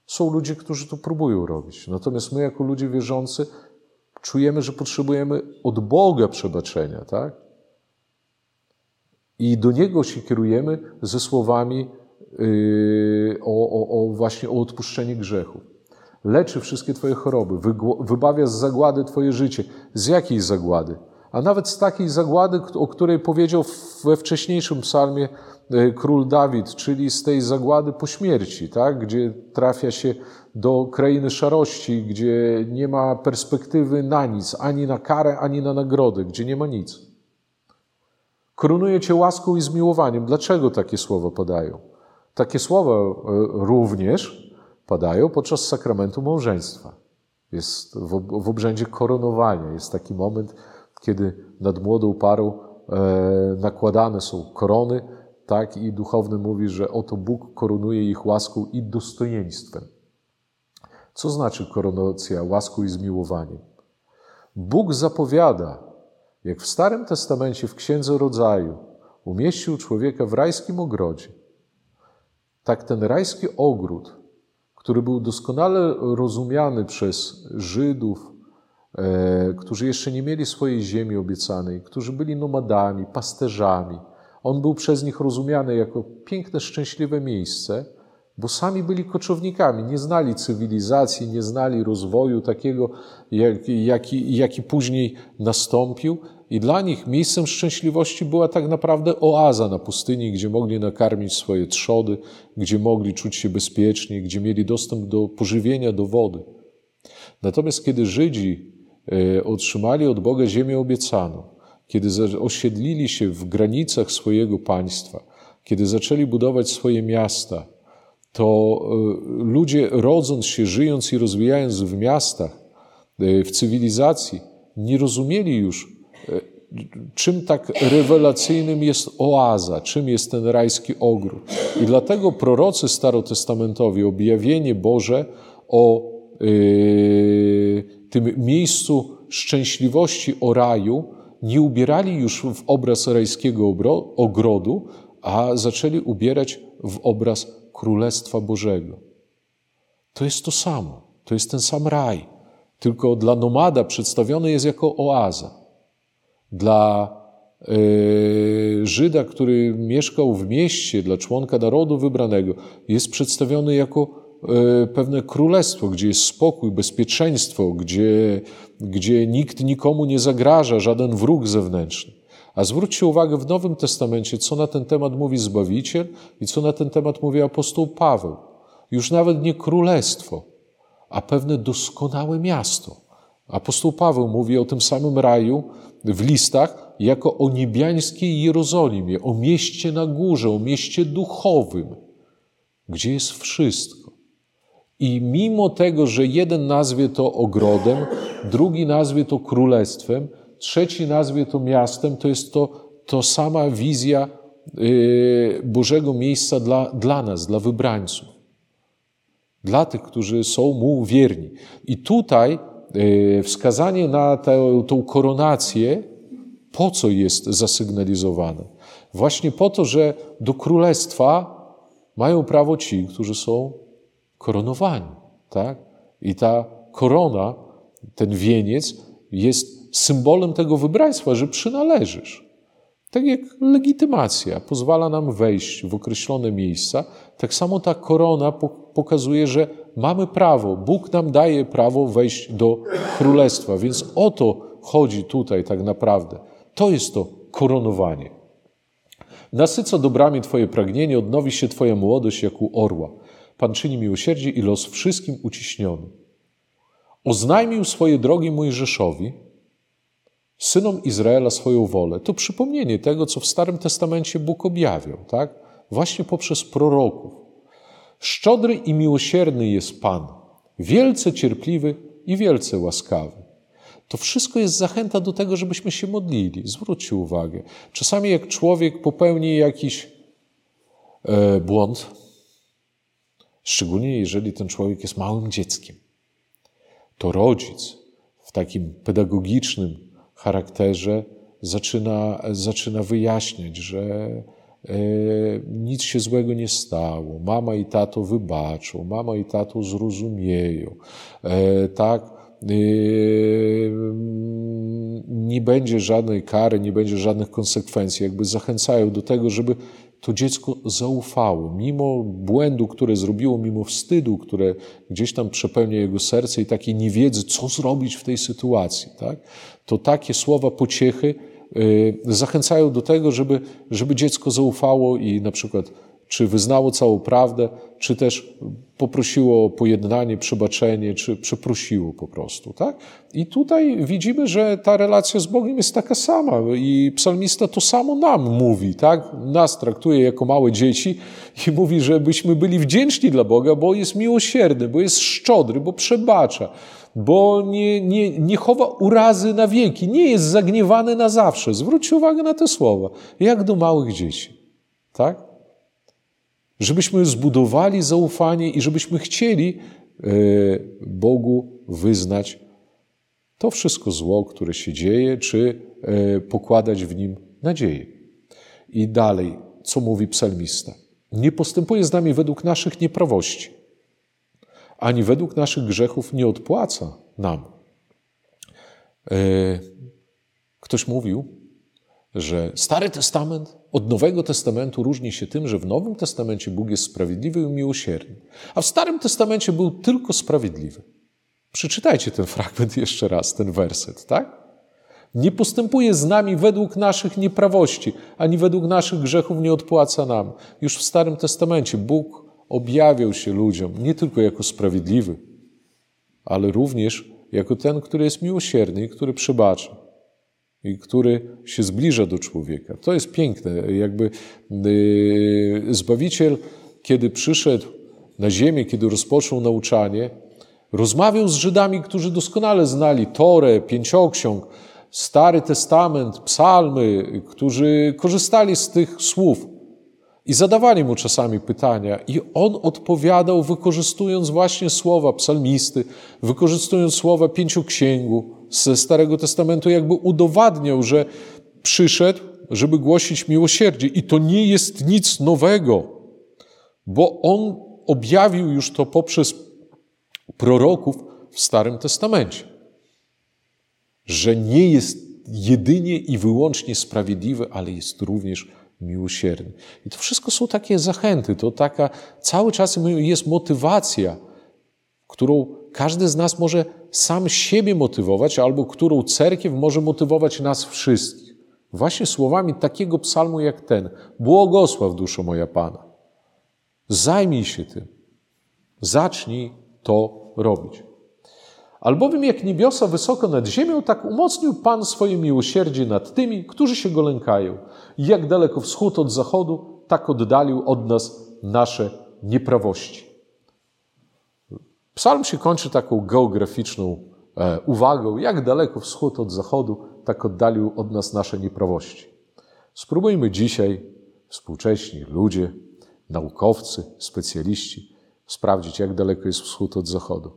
Są ludzie, którzy to próbują robić. Natomiast my, jako ludzie wierzący, czujemy, że potrzebujemy od Boga przebaczenia, tak? I do Niego się kierujemy ze słowami yy, o, o, o, właśnie o odpuszczenie grzechu. Leczy wszystkie Twoje choroby, wybawia z zagłady Twoje życie. Z jakiej zagłady? A nawet z takiej zagłady, o której powiedział we wcześniejszym psalmie E, król Dawid, czyli z tej zagłady po śmierci, tak? gdzie trafia się do krainy szarości, gdzie nie ma perspektywy na nic, ani na karę, ani na nagrody, gdzie nie ma nic. Korunuje cię łaską i zmiłowaniem. Dlaczego takie słowa padają? Takie słowa e, również padają podczas sakramentu małżeństwa. Jest w obrzędzie koronowania. Jest taki moment, kiedy nad młodą parą e, nakładane są korony, tak? I duchowny mówi, że oto Bóg koronuje ich łaską i dostojeństwem. Co znaczy koronacja łaską i zmiłowaniem? Bóg zapowiada, jak w Starym Testamencie w Księdze Rodzaju umieścił człowieka w rajskim ogrodzie. Tak ten rajski ogród, który był doskonale rozumiany przez Żydów, e, którzy jeszcze nie mieli swojej ziemi obiecanej, którzy byli nomadami, pasterzami, on był przez nich rozumiany jako piękne, szczęśliwe miejsce, bo sami byli koczownikami, nie znali cywilizacji, nie znali rozwoju takiego, jaki, jaki, jaki później nastąpił. I dla nich miejscem szczęśliwości była tak naprawdę oaza na pustyni, gdzie mogli nakarmić swoje trzody, gdzie mogli czuć się bezpiecznie, gdzie mieli dostęp do pożywienia, do wody. Natomiast kiedy Żydzi e, otrzymali od Boga ziemię obiecaną, kiedy osiedlili się w granicach swojego państwa, kiedy zaczęli budować swoje miasta, to e, ludzie rodząc się, żyjąc i rozwijając w miastach, e, w cywilizacji, nie rozumieli już, czym tak rewelacyjnym jest oaza, czym jest ten rajski ogród. I dlatego prorocy starotestamentowi, objawienie Boże o yy, tym miejscu szczęśliwości, o raju, nie ubierali już w obraz rajskiego ogrodu, a zaczęli ubierać w obraz Królestwa Bożego. To jest to samo, to jest ten sam raj, tylko dla nomada przedstawiony jest jako oaza. Dla yy, Żyda, który mieszkał w mieście, dla członka narodu wybranego, jest przedstawiony jako E, pewne królestwo, gdzie jest spokój, bezpieczeństwo, gdzie, gdzie nikt nikomu nie zagraża, żaden wróg zewnętrzny. A zwróćcie uwagę w Nowym Testamencie, co na ten temat mówi Zbawiciel i co na ten temat mówi apostoł Paweł. Już nawet nie królestwo, a pewne doskonałe miasto. Apostoł Paweł mówi o tym samym raju w listach jako o niebiańskiej Jerozolimie, o mieście na górze, o mieście duchowym, gdzie jest wszystko. I mimo tego, że jeden nazwie to ogrodem, drugi nazwie to królestwem, trzeci nazwie to miastem, to jest to, to sama wizja y, Bożego miejsca dla, dla nas, dla wybrańców. Dla tych, którzy są Mu wierni. I tutaj wskazanie na tę, tą koronację, po co jest zasygnalizowane? Właśnie po to, że do królestwa mają prawo ci, którzy są koronowani. Tak? I ta korona, ten wieniec jest symbolem tego wybraństwa, że przynależysz. Tak jak legitymacja pozwala nam wejść w określone miejsca, tak samo ta korona pokazuje, że mamy prawo, Bóg nam daje prawo wejść do królestwa. Więc o to chodzi tutaj tak naprawdę. To jest to koronowanie. Nasyca dobrami Twoje pragnienie, odnowi się Twoja młodość jak u orła. Pan czyni miłosierdzie i los wszystkim uciśniony. Oznajmił swoje drogi Mojżeszowi, synom Izraela swoją wolę. To przypomnienie tego, co w Starym Testamencie Bóg objawiał, tak? Właśnie poprzez proroków. Szczodry i miłosierny jest Pan, wielce cierpliwy i wielce łaskawy. To wszystko jest zachęta do tego, żebyśmy się modlili. Zwróćcie uwagę. Czasami, jak człowiek popełni jakiś e, błąd, szczególnie jeżeli ten człowiek jest małym dzieckiem, to rodzic w takim pedagogicznym charakterze zaczyna, zaczyna wyjaśniać, że nic się złego nie stało, mama i tato wybaczą, mama i tato zrozumieją. E, tak, e, nie będzie żadnej kary, nie będzie żadnych konsekwencji. Jakby zachęcają do tego, żeby to dziecko zaufało, mimo błędu, które zrobiło, mimo wstydu, które gdzieś tam przepełnia jego serce i takiej niewiedzy, co zrobić w tej sytuacji. Tak? To takie słowa pociechy zachęcają do tego, żeby, żeby dziecko zaufało i na przykład czy wyznało całą prawdę, czy też poprosiło o pojednanie, przebaczenie, czy przeprosiło po prostu. Tak? I tutaj widzimy, że ta relacja z Bogiem jest taka sama i psalmista to samo nam mówi. Tak? Nas traktuje jako małe dzieci i mówi, żebyśmy byli wdzięczni dla Boga, bo jest miłosierny, bo jest szczodry, bo przebacza, bo nie, nie, nie chowa urazy na wieki, nie jest zagniewany na zawsze. Zwróćcie uwagę na te słowa, jak do małych dzieci. Tak? żebyśmy zbudowali zaufanie i żebyśmy chcieli e, Bogu wyznać to wszystko zło, które się dzieje, czy e, pokładać w nim nadzieję. I dalej, co mówi psalmista? Nie postępuje z nami według naszych nieprawości, ani według naszych grzechów nie odpłaca nam. E, ktoś mówił, że Stary Testament od Nowego Testamentu różni się tym, że w Nowym Testamencie Bóg jest sprawiedliwy i miłosierny, a w Starym Testamencie był tylko sprawiedliwy. Przeczytajcie ten fragment jeszcze raz, ten werset, tak? Nie postępuje z nami według naszych nieprawości, ani według naszych grzechów nie odpłaca nam. Już w Starym Testamencie Bóg objawiał się ludziom nie tylko jako sprawiedliwy, ale również jako ten, który jest miłosierny i który przebacza i który się zbliża do człowieka. To jest piękne. Jakby yy, Zbawiciel, kiedy przyszedł na ziemię, kiedy rozpoczął nauczanie, rozmawiał z Żydami, którzy doskonale znali Torę, Pięcioksiąg, Stary Testament, psalmy, którzy korzystali z tych słów i zadawali mu czasami pytania, i on odpowiadał, wykorzystując właśnie słowa psalmisty, wykorzystując słowa pięcioksięgu ze Starego Testamentu, jakby udowadniał, że przyszedł, żeby głosić miłosierdzie. I to nie jest nic nowego, bo on objawił już to poprzez proroków w Starym Testamencie, że nie jest jedynie i wyłącznie sprawiedliwy, ale jest również miłosierny. I to wszystko są takie zachęty, to taka cały czas jest motywacja, którą każdy z nas może sam siebie motywować, albo którą cerkiew może motywować nas wszystkich. Właśnie słowami takiego psalmu jak ten. Błogosław duszo moja Pana. Zajmij się tym. Zacznij to robić. Albowiem jak niebiosa wysoko nad ziemią, tak umocnił Pan swoje miłosierdzie nad tymi, którzy się go lękają. I jak daleko wschód od zachodu, tak oddalił od nas nasze nieprawości. Psalm się kończy taką geograficzną e, uwagą, jak daleko wschód od zachodu, tak oddalił od nas nasze nieprawości. Spróbujmy dzisiaj, współcześni ludzie, naukowcy, specjaliści, sprawdzić, jak daleko jest wschód od zachodu.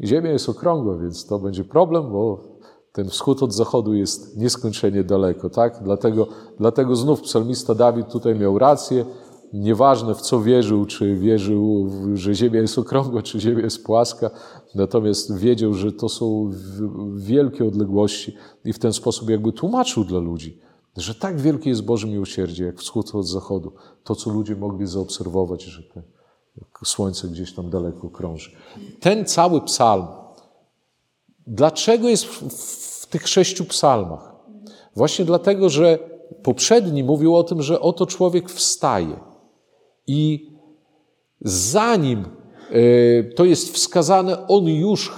Ziemia jest okrągła, więc to będzie problem, bo ten wschód od zachodu jest nieskończenie daleko, tak? Dlatego, dlatego znów psalmista Dawid tutaj miał rację. Nieważne w co wierzył, czy wierzył, że Ziemia jest okrągła, czy Ziemia jest płaska, natomiast wiedział, że to są wielkie odległości i w ten sposób jakby tłumaczył dla ludzi, że tak wielkie jest Boże miłosierdzie, jak wschód od zachodu. To, co ludzie mogli zaobserwować, że te słońce gdzieś tam daleko krąży. Ten cały psalm, dlaczego jest w, w tych sześciu psalmach? Właśnie dlatego, że poprzedni mówił o tym, że oto człowiek wstaje i zanim e, to jest wskazane, on już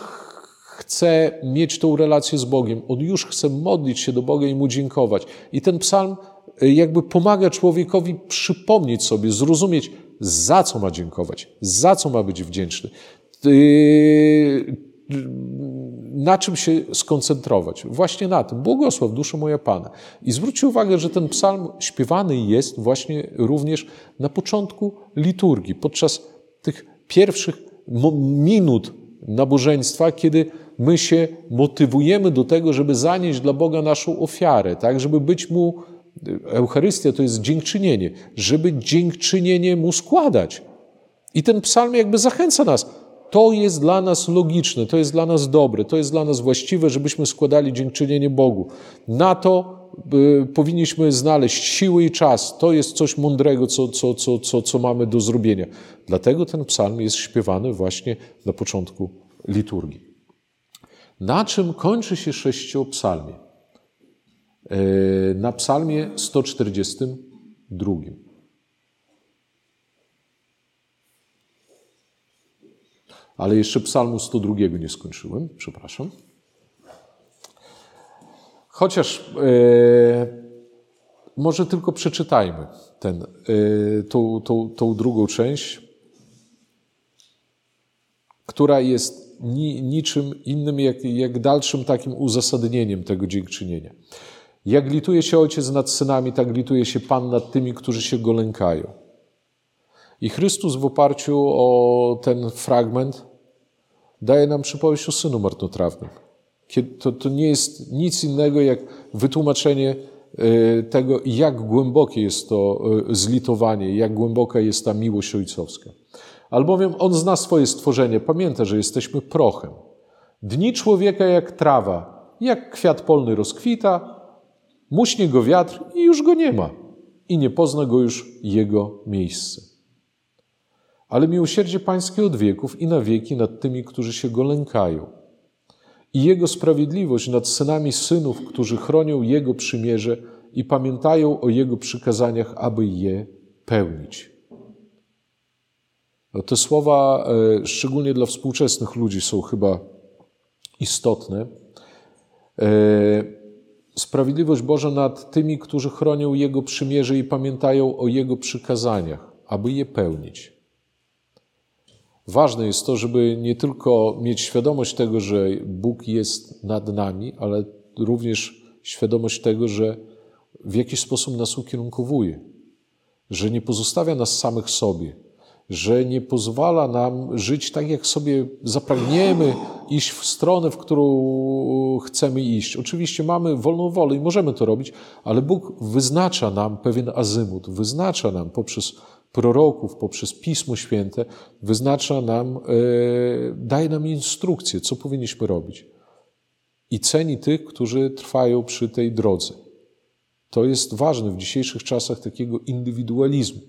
chce mieć tą relację z Bogiem, on już chce modlić się do Boga i mu dziękować. I ten psalm e, jakby pomaga człowiekowi przypomnieć sobie, zrozumieć, za co ma dziękować, za co ma być wdzięczny, na czym się skoncentrować. Właśnie na tym. Błogosław duszę moja Pana. I zwróćcie uwagę, że ten psalm śpiewany jest właśnie również na początku liturgii, podczas tych pierwszych minut nabożeństwa, kiedy my się motywujemy do tego, żeby zanieść dla Boga naszą ofiarę, tak, żeby być Mu Eucharystia to jest dziękczynienie, żeby dziękczynienie mu składać. I ten psalm jakby zachęca nas. To jest dla nas logiczne, to jest dla nas dobre, to jest dla nas właściwe, żebyśmy składali dziękczynienie Bogu. Na to y, powinniśmy znaleźć siły i czas. To jest coś mądrego, co, co, co, co, co mamy do zrobienia. Dlatego ten psalm jest śpiewany właśnie na początku liturgii. Na czym kończy się sześciopsalmie? E, na psalmie 142. Ale jeszcze psalmu 102 nie skończyłem, przepraszam. Chociaż e, może tylko przeczytajmy ten, e, tą, tą, tą drugą część, która jest ni, niczym innym jak, jak dalszym takim uzasadnieniem tego dziękczynienia. Jak lituje się ojciec nad synami, tak lituje się Pan nad tymi, którzy się go lękają. I Chrystus w oparciu o ten fragment daje nam przypowieść o synu marnotrawnym. To, to nie jest nic innego jak wytłumaczenie e, tego, jak głębokie jest to e, zlitowanie, jak głęboka jest ta miłość ojcowska. Albowiem On zna swoje stworzenie, pamięta, że jesteśmy prochem. Dni człowieka jak trawa, jak kwiat polny rozkwita, Muśnie go wiatr i już go nie ma, i nie pozna go już jego miejsce. Ale miłosierdzie Pańskie od wieków i na wieki nad tymi, którzy się go lękają. I jego sprawiedliwość nad synami synów, którzy chronią jego przymierze i pamiętają o jego przykazaniach, aby je pełnić. No, te słowa, e, szczególnie dla współczesnych ludzi, są chyba istotne. Sprawiedliwość Boża nad tymi, którzy chronią Jego przymierze i pamiętają o Jego przykazaniach, aby je pełnić. Ważne jest to, żeby nie tylko mieć świadomość tego, że Bóg jest nad nami, ale również świadomość tego, że w jakiś sposób nas ukierunkowuje, że nie pozostawia nas samych sobie, że nie pozwala nam żyć tak, jak sobie zapragniemy, iść w stronę, w którą chcemy iść. Oczywiście mamy wolną wolę i możemy to robić, ale Bóg wyznacza nam pewien azymut, wyznacza nam poprzez proroków, poprzez Pismo Święte, wyznacza nam, e, daje nam instrukcje, co powinniśmy robić. I ceni tych, którzy trwają przy tej drodze. To jest ważne w dzisiejszych czasach takiego indywidualizmu,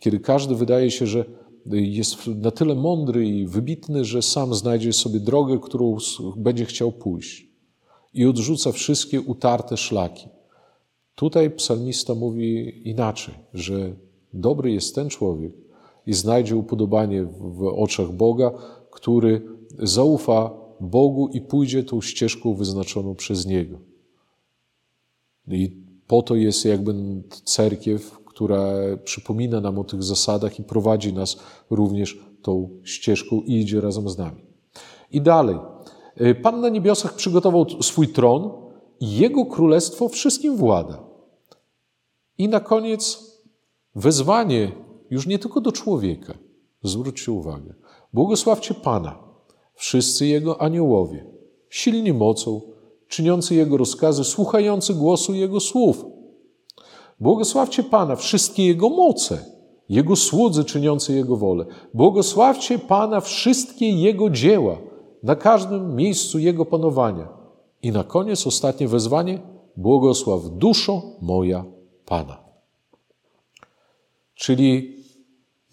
kiedy każdy wydaje się, że jest na tyle mądry i wybitny, że sam znajdzie sobie drogę, którą będzie chciał pójść i odrzuca wszystkie utarte szlaki. Tutaj psalmista mówi inaczej, że dobry jest ten człowiek i znajdzie upodobanie w oczach Boga, który zaufa Bogu i pójdzie tą ścieżką wyznaczoną przez Niego. I po to jest jakby cerkiew, która przypomina nam o tych zasadach i prowadzi nas również tą ścieżką i idzie razem z nami. I dalej. Y, Pan na niebiosach przygotował swój tron i Jego królestwo wszystkim włada. I na koniec wezwanie już nie tylko do człowieka. Zwróćcie uwagę. Błogosławcie Pana, wszyscy Jego aniołowie, silni mocą, czyniący Jego rozkazy, słuchający głosu Jego słów. Błogosławcie Pana, wszystkie Jego moce, Jego słudzy czyniący Jego wolę. Błogosławcie Pana, wszystkie Jego dzieła, na każdym miejscu Jego panowania. I na koniec ostatnie wezwanie: błogosław duszo moja Pana. Czyli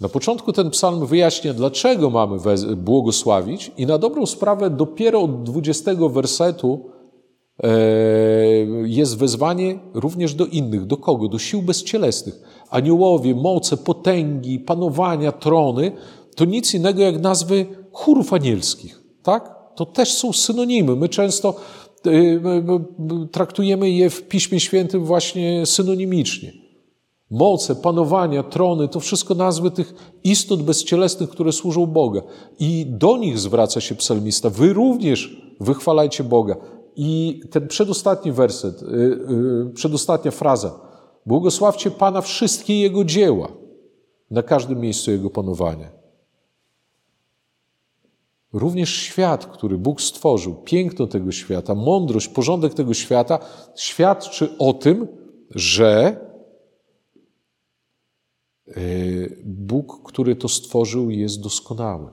na początku ten psalm wyjaśnia, dlaczego mamy błogosławić, i na dobrą sprawę dopiero od 20 wersetu jest wezwanie również do innych. Do kogo? Do sił bezcielesnych. Aniołowie, moce, potęgi, panowania, trony to nic innego jak nazwy chórów anielskich. Tak? To też są synonimy. My często e, traktujemy je w Piśmie Świętym właśnie synonimicznie. Moce, panowania, trony to wszystko nazwy tych istot bezcielesnych, które służą Boga. I do nich zwraca się psalmista. Wy również wychwalajcie Boga. I ten przedostatni werset, y, y, przedostatnia fraza. Błogosławcie Pana wszystkie Jego dzieła na każdym miejscu Jego panowania. Również świat, który Bóg stworzył, piękno tego świata, mądrość, porządek tego świata, świadczy o tym, że y, Bóg, który to stworzył, jest doskonały.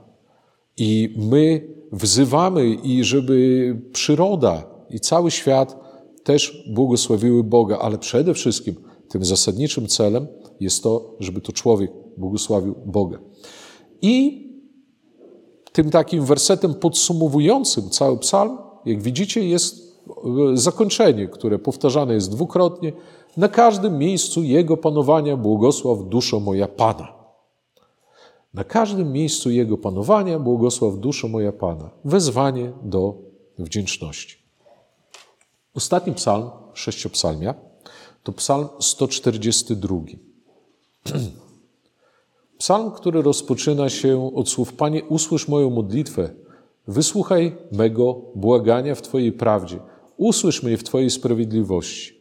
I my wzywamy, i żeby przyroda i cały świat też błogosławiły Boga, ale przede wszystkim tym zasadniczym celem jest to, żeby to człowiek błogosławił Boga. I tym takim wersetem podsumowującym cały psalm, jak widzicie, jest e, zakończenie, które powtarzane jest dwukrotnie. Na każdym miejscu Jego panowania błogosław duszo moja Pana. Na każdym miejscu Jego panowania błogosław duszo moja Pana. Wezwanie do wdzięczności. Ostatni psalm, sześciopsalmia, to psalm 142. (clears throat) Psalm, który rozpoczyna się od słów: Panie, usłysz moją modlitwę, wysłuchaj mego błagania w Twojej prawdzie, usłysz mnie w Twojej sprawiedliwości.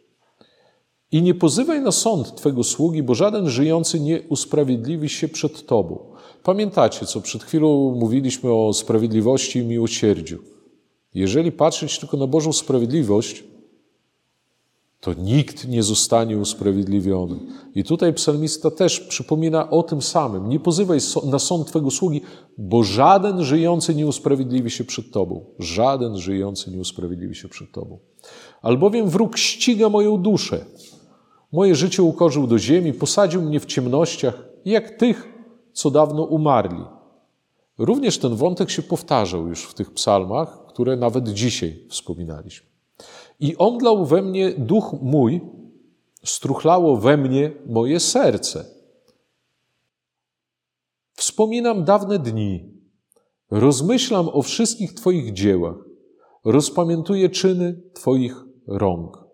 I nie pozywaj na sąd Twego sługi, bo żaden żyjący nie usprawiedliwi się przed Tobą. Pamiętacie, co przed chwilą mówiliśmy o sprawiedliwości i miłosierdziu. Jeżeli patrzeć tylko na Bożą sprawiedliwość, to nikt nie zostanie usprawiedliwiony. I tutaj psalmista też przypomina o tym samym. Nie pozywaj na sąd Twego sługi, bo żaden żyjący nie usprawiedliwi się przed Tobą. Żaden żyjący nie usprawiedliwi się przed Tobą. Albowiem wróg ściga moją duszę. Moje życie ukorzył do ziemi, posadził mnie w ciemnościach, jak tych, co dawno umarli. Również ten wątek się powtarzał już w tych psalmach, które nawet dzisiaj wspominaliśmy. I omdlał we mnie duch mój, struchlało we mnie moje serce. Wspominam dawne dni, rozmyślam o wszystkich Twoich dziełach, rozpamiętuję czyny Twoich rąk.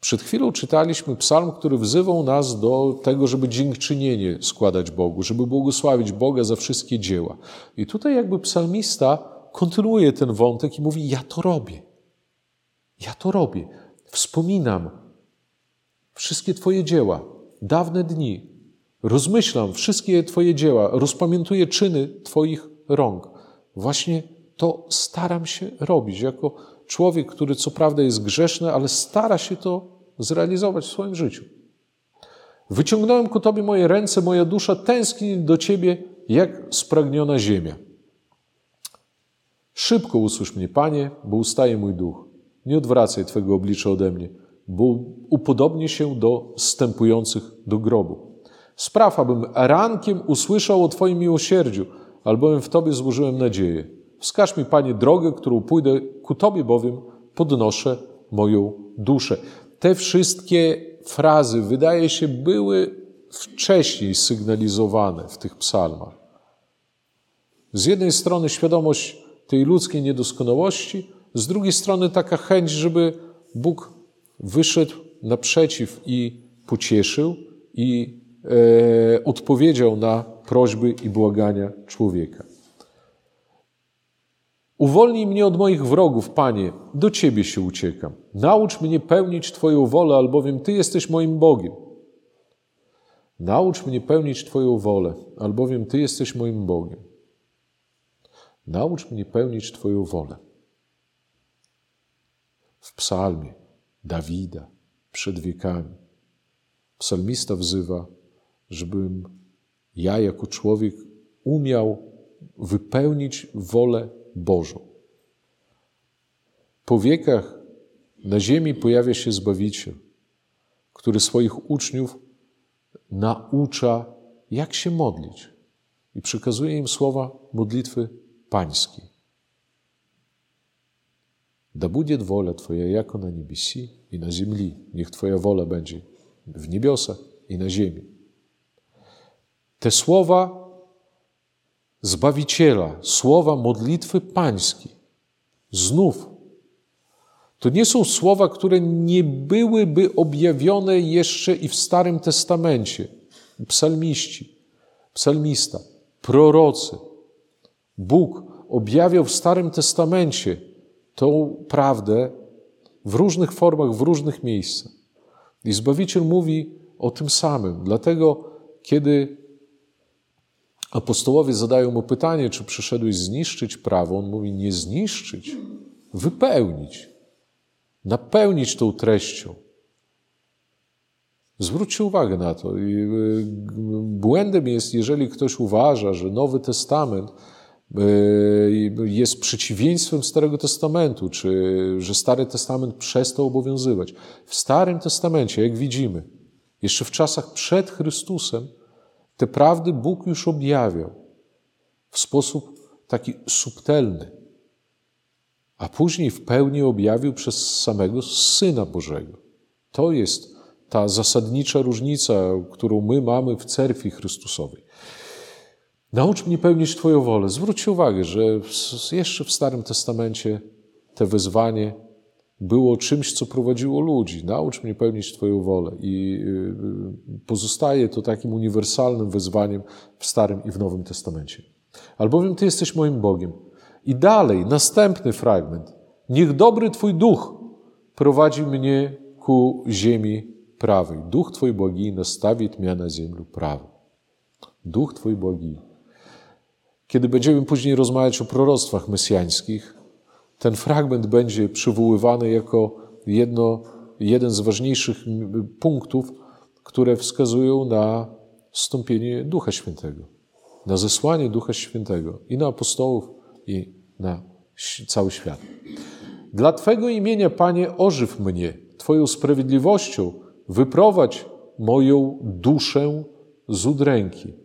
Przed chwilą czytaliśmy psalm, który wzywał nas do tego, żeby dziękczynienie składać Bogu, żeby błogosławić Boga za wszystkie dzieła. I tutaj jakby psalmista kontynuuje ten wątek i mówi: Ja to robię. Ja to robię. Wspominam wszystkie Twoje dzieła, dawne dni. Rozmyślam wszystkie Twoje dzieła, rozpamiętuję czyny Twoich rąk. Właśnie to staram się robić jako człowiek, który co prawda jest grzeszny, ale stara się to zrealizować w swoim życiu. Wyciągnąłem ku Tobie moje ręce, moja dusza tęskni do Ciebie jak spragniona ziemia. Szybko usłysz mnie, Panie, bo ustaje mój duch. Nie odwracaj Twego oblicza ode mnie, bo upodobnię się do stępujących do grobu. Spraw, abym rankiem usłyszał o Twoim miłosierdziu, albowiem w Tobie złożyłem nadzieję. Wskaż mi, Panie, drogę, którą pójdę, ku Tobie bowiem podnoszę moją duszę. Te wszystkie frazy, wydaje się, były wcześniej sygnalizowane w tych psalmach. Z jednej strony świadomość tej ludzkiej niedoskonałości, z drugiej strony taka chęć, żeby Bóg wyszedł naprzeciw i pocieszył i e, odpowiedział na prośby i błagania człowieka. Uwolnij mnie od moich wrogów, Panie, do Ciebie się uciekam. Naucz mnie pełnić Twoją wolę, albowiem Ty jesteś moim Bogiem. Naucz mnie pełnić Twoją wolę, albowiem Ty jesteś moim Bogiem. Naucz mnie pełnić Twoją wolę. W psalmie Dawida przed wiekami psalmista wzywa, żebym ja jako człowiek umiał wypełnić wolę Bożą. Po wiekach na ziemi pojawia się Zbawiciel, który swoich uczniów naucza, jak się modlić i przekazuje im słowa modlitwy Pański. Da będzie wola Twoja jako na niebiesi i na ziemi. Niech Twoja wola będzie w niebiosach i na ziemi. Te słowa Zbawiciela, słowa modlitwy Pańskiej, znów, to nie są słowa, które nie byłyby objawione jeszcze i w Starym Testamencie. Psalmiści, psalmista, prorocy – Bóg objawiał w Starym Testamencie tą prawdę w różnych formach, w różnych miejscach. I Zbawiciel mówi o tym samym. Dlatego, kiedy apostołowie zadają mu pytanie, czy przyszedłeś zniszczyć prawo, on mówi nie zniszczyć, wypełnić, napełnić tą treścią. Zwróćcie uwagę na to. Y, błędem jest, jeżeli ktoś uważa, że Nowy Testament jest przeciwieństwem Starego Testamentu, czy że Stary Testament przestał obowiązywać. W Starym Testamencie, jak widzimy, jeszcze w czasach przed Chrystusem, te prawdy Bóg już objawiał w sposób taki subtelny, a później w pełni objawił przez samego Syna Bożego. To jest ta zasadnicza różnica, którą my mamy w cerkwi Chrystusowej. Naucz mnie pełnić Twoją wolę. Zwróćcie uwagę, że jeszcze w Starym Testamencie te wezwanie było czymś, co prowadziło ludzi. Naucz mnie pełnić Twoją wolę. I y, pozostaje to takim uniwersalnym wezwaniem w Starym i w Nowym Testamencie. Albowiem Ty jesteś moim Bogiem. I dalej, następny fragment. Niech dobry Twój duch prowadzi mnie ku ziemi prawej. Duch Twój błogi nastawi mnie na ziemię prawą. Duch Twój błogi. Kiedy będziemy później rozmawiać o proroctwach mesjańskich, ten fragment będzie przywoływany jako jedno, jeden z ważniejszych punktów, które wskazują na wstąpienie Ducha Świętego, na zesłanie Ducha Świętego i na apostołów, i na cały świat. Dla Twego imienia, Panie, ożyw mnie, Twoją sprawiedliwością wyprowadź moją duszę z udręki.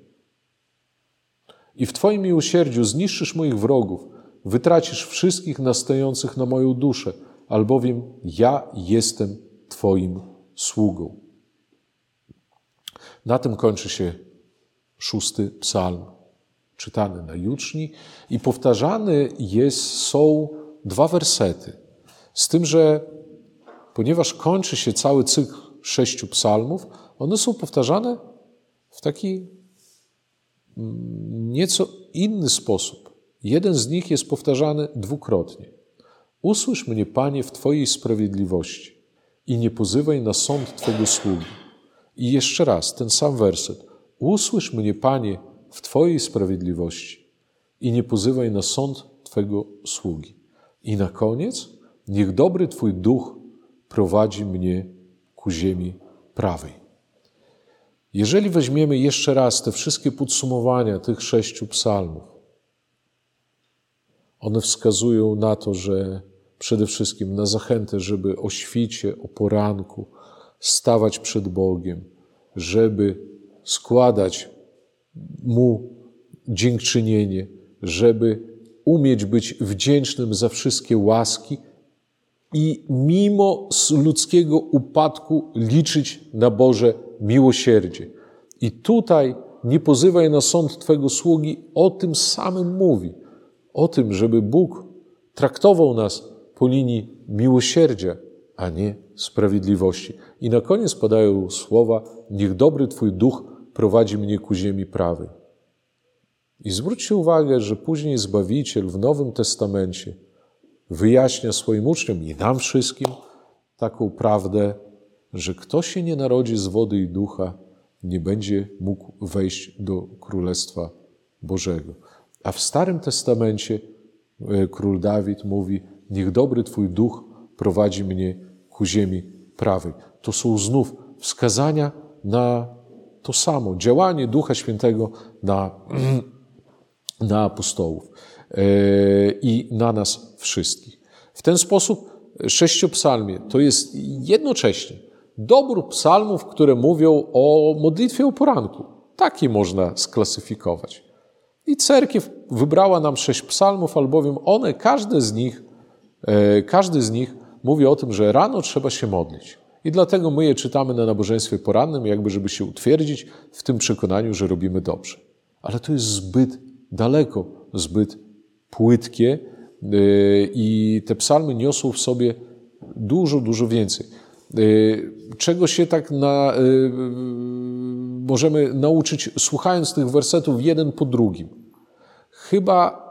I w Twoim miłosierdziu zniszczysz moich wrogów, wytracisz wszystkich nastających na moją duszę, albowiem ja jestem Twoim sługą. Na tym kończy się szósty psalm, czytany na juczni i powtarzany jest, są dwa wersety. Z tym, że ponieważ kończy się cały cykl sześciu psalmów, one są powtarzane w taki nieco inny sposób. Jeden z nich jest powtarzany dwukrotnie. Usłysz mnie, Panie, w Twojej sprawiedliwości i nie pozywaj na sąd Twego sługi. I jeszcze raz ten sam werset. Usłysz mnie, Panie, w Twojej sprawiedliwości i nie pozywaj na sąd Twego sługi. I na koniec, niech dobry Twój duch prowadzi mnie ku ziemi prawej. Jeżeli weźmiemy jeszcze raz te wszystkie podsumowania tych sześciu psalmów, one wskazują na to, że przede wszystkim na zachętę, żeby o świcie, o poranku stawać przed Bogiem, żeby składać Mu dziękczynienie, żeby umieć być wdzięcznym za wszystkie łaski i mimo ludzkiego upadku liczyć na Boże miłosierdzie. I tutaj nie pozywaj na sąd Twego sługi, o tym samym mówi – o tym, żeby Bóg traktował nas po linii miłosierdzia, a nie sprawiedliwości. I na koniec padają słowa: Niech dobry Twój duch prowadzi mnie ku ziemi prawej. I zwróćcie uwagę, że później Zbawiciel w Nowym Testamencie wyjaśnia swoim uczniom i nam wszystkim taką prawdę, że kto się nie narodzi z wody i ducha, nie będzie mógł wejść do Królestwa Bożego. A w Starym Testamencie e, król Dawid mówi: Niech dobry Twój duch prowadzi mnie ku ziemi prawej. To są znów wskazania na to samo, działanie Ducha Świętego na, (clears throat) na apostołów e, i na nas wszystkich. W ten sposób sześciopsalmie to jest jednocześnie dobór psalmów, które mówią o modlitwie o poranku. Taki można sklasyfikować. I cerkiew wybrała nam sześć psalmów, albowiem one, każdy z nich, e, każdy z nich mówi o tym, że rano trzeba się modlić. I dlatego my je czytamy na nabożeństwie porannym, jakby żeby się utwierdzić w tym przekonaniu, że robimy dobrze. Ale to jest zbyt daleko, zbyt płytkie e, i te psalmy niosą w sobie dużo, dużo więcej. E, czego się tak na, możemy nauczyć, słuchając tych wersetów jeden po drugim? Chyba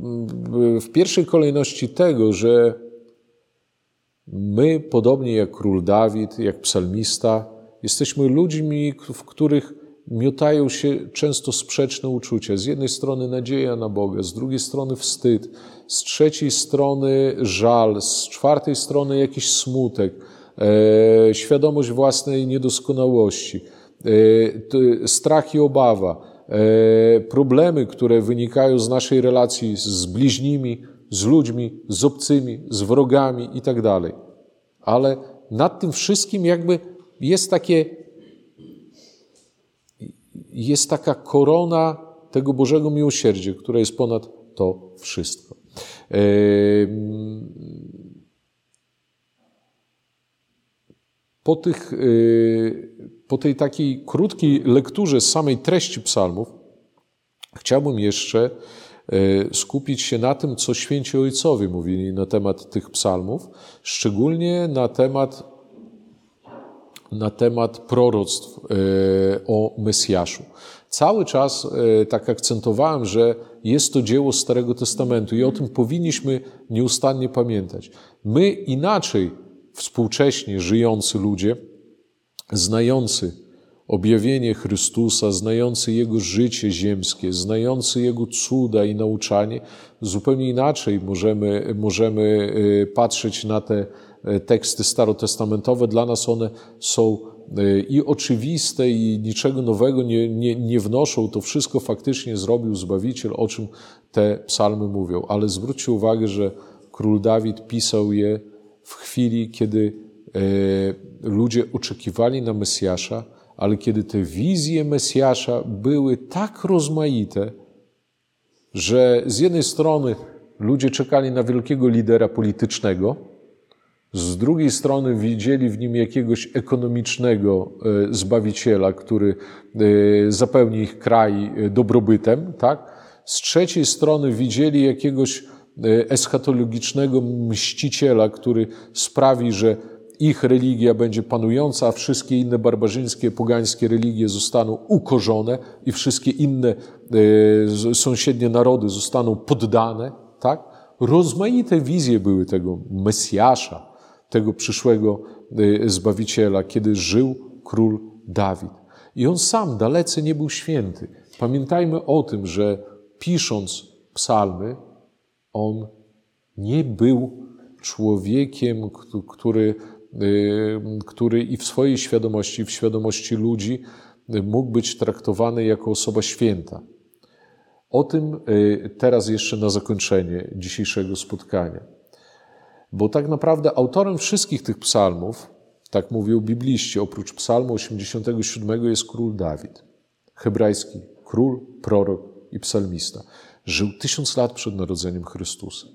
mm, w pierwszej kolejności tego, że my, podobnie jak król Dawid, jak psalmista, jesteśmy ludźmi, w których miotają się często sprzeczne uczucia. Z jednej strony nadzieja na Boga, z drugiej strony wstyd, z trzeciej strony żal, z czwartej strony jakiś smutek, świadomość własnej niedoskonałości, e, strach i obawa. E, problemy, które wynikają z naszej relacji z bliźnimi, z ludźmi, z obcymi, z wrogami i tak. Ale nad tym wszystkim jakby jest takie, jest taka korona tego Bożego miłosierdzia, która jest ponad to wszystko. E, po tych e, po tej takiej krótkiej lekturze samej treści psalmów, chciałbym jeszcze e, skupić się na tym, co święci ojcowie mówili na temat tych psalmów, szczególnie na temat, na temat proroctw e, o Mesjaszu. Cały czas tak akcentowałem, że jest to dzieło Starego Testamentu i o tym powinniśmy nieustannie pamiętać. My inaczej, współcześnie żyjący ludzie, znający objawienie Chrystusa, znający Jego życie ziemskie, znający Jego cuda i nauczanie, zupełnie inaczej możemy, możemy y, patrzeć na te y, teksty starotestamentowe. Dla nas one są y, i oczywiste, i niczego nowego nie, nie, nie wnoszą. To wszystko faktycznie zrobił Zbawiciel, o czym te psalmy mówią. Ale zwróćcie uwagę, że król Dawid pisał je w chwili, kiedy E, ludzie oczekiwali na Mesjasza, ale kiedy te wizje Mesjasza były tak rozmaite, że z jednej strony ludzie czekali na wielkiego lidera politycznego, z drugiej strony widzieli w nim jakiegoś ekonomicznego e, zbawiciela, który e, zapełni ich kraj dobrobytem, tak? Z trzeciej strony widzieli jakiegoś eschatologicznego mściciela, który sprawi, że ich religia będzie panująca, a wszystkie inne barbarzyńskie, pogańskie religie zostaną ukorzone i wszystkie inne e, sąsiednie narody zostaną poddane, tak? Rozmaite wizje były tego Mesjasza, tego przyszłego e, Zbawiciela, kiedy żył król Dawid. I on sam dalece nie był święty. Pamiętajmy o tym, że pisząc psalmy, on nie był człowiekiem, który Y, który i w swojej świadomości, w świadomości ludzi y, mógł być traktowany jako osoba święta. O tym y, teraz jeszcze na zakończenie dzisiejszego spotkania. Bo tak naprawdę autorem wszystkich tych psalmów, tak mówią bibliści, oprócz psalmu 87 jest król Dawid, hebrajski król, prorok i psalmista. Żył tysiąc lat przed narodzeniem Chrystusa.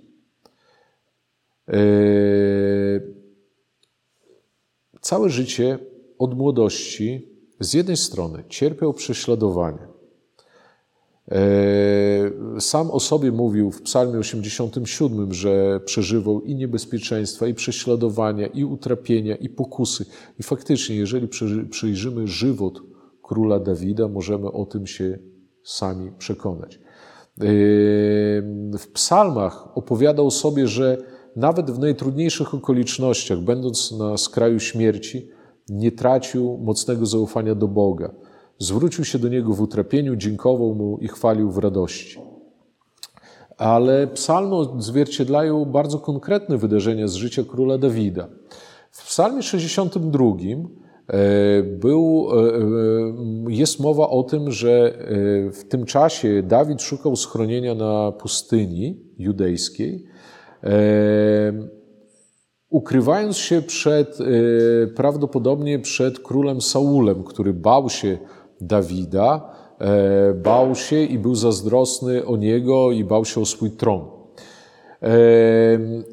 Całe życie od młodości z jednej strony cierpiał prześladowanie. E, sam o sobie mówił w Psalmie 87, że przeżywał i niebezpieczeństwa, i prześladowania, i utrapienia, i pokusy. I faktycznie, jeżeli przyjrzymy żywot króla Dawida, możemy o tym się sami przekonać. W psalmach opowiadał sobie, że nawet w najtrudniejszych okolicznościach, będąc na skraju śmierci, nie tracił mocnego zaufania do Boga. Zwrócił się do Niego w utrapieniu, dziękował Mu i chwalił w radości. Ale psalmy odzwierciedlają bardzo konkretne wydarzenia z życia króla Dawida. W psalmie 62 e, był, e, e, jest mowa o tym, że w tym czasie Dawid szukał schronienia na pustyni judejskiej, ukrywając się przed, prawdopodobnie przed królem Saulem, który bał się Dawida, bał się i był zazdrosny o niego i bał się o swój tron.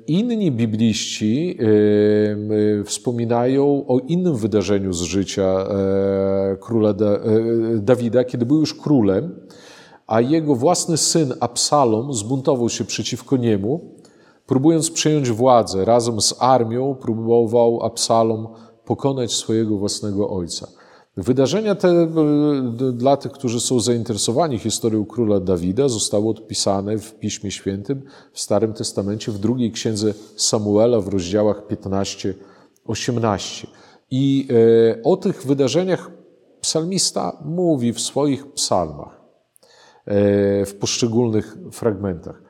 Inni bibliści wspominają o innym wydarzeniu z życia e, króla e, Dawida, kiedy był już królem, a jego własny syn Absalom zbuntował się przeciwko niemu, próbując przejąć władzę. Razem z armią próbował Absalom pokonać swojego własnego ojca. Wydarzenia te e, dla tych, którzy są zainteresowani historią króla Dawida, zostały odpisane w Piśmie Świętym w Starym Testamencie, w drugiej księdze Samuela w rozdziałach 15-18. I e, o tych wydarzeniach psalmista mówi w swoich psalmach, e, w poszczególnych fragmentach.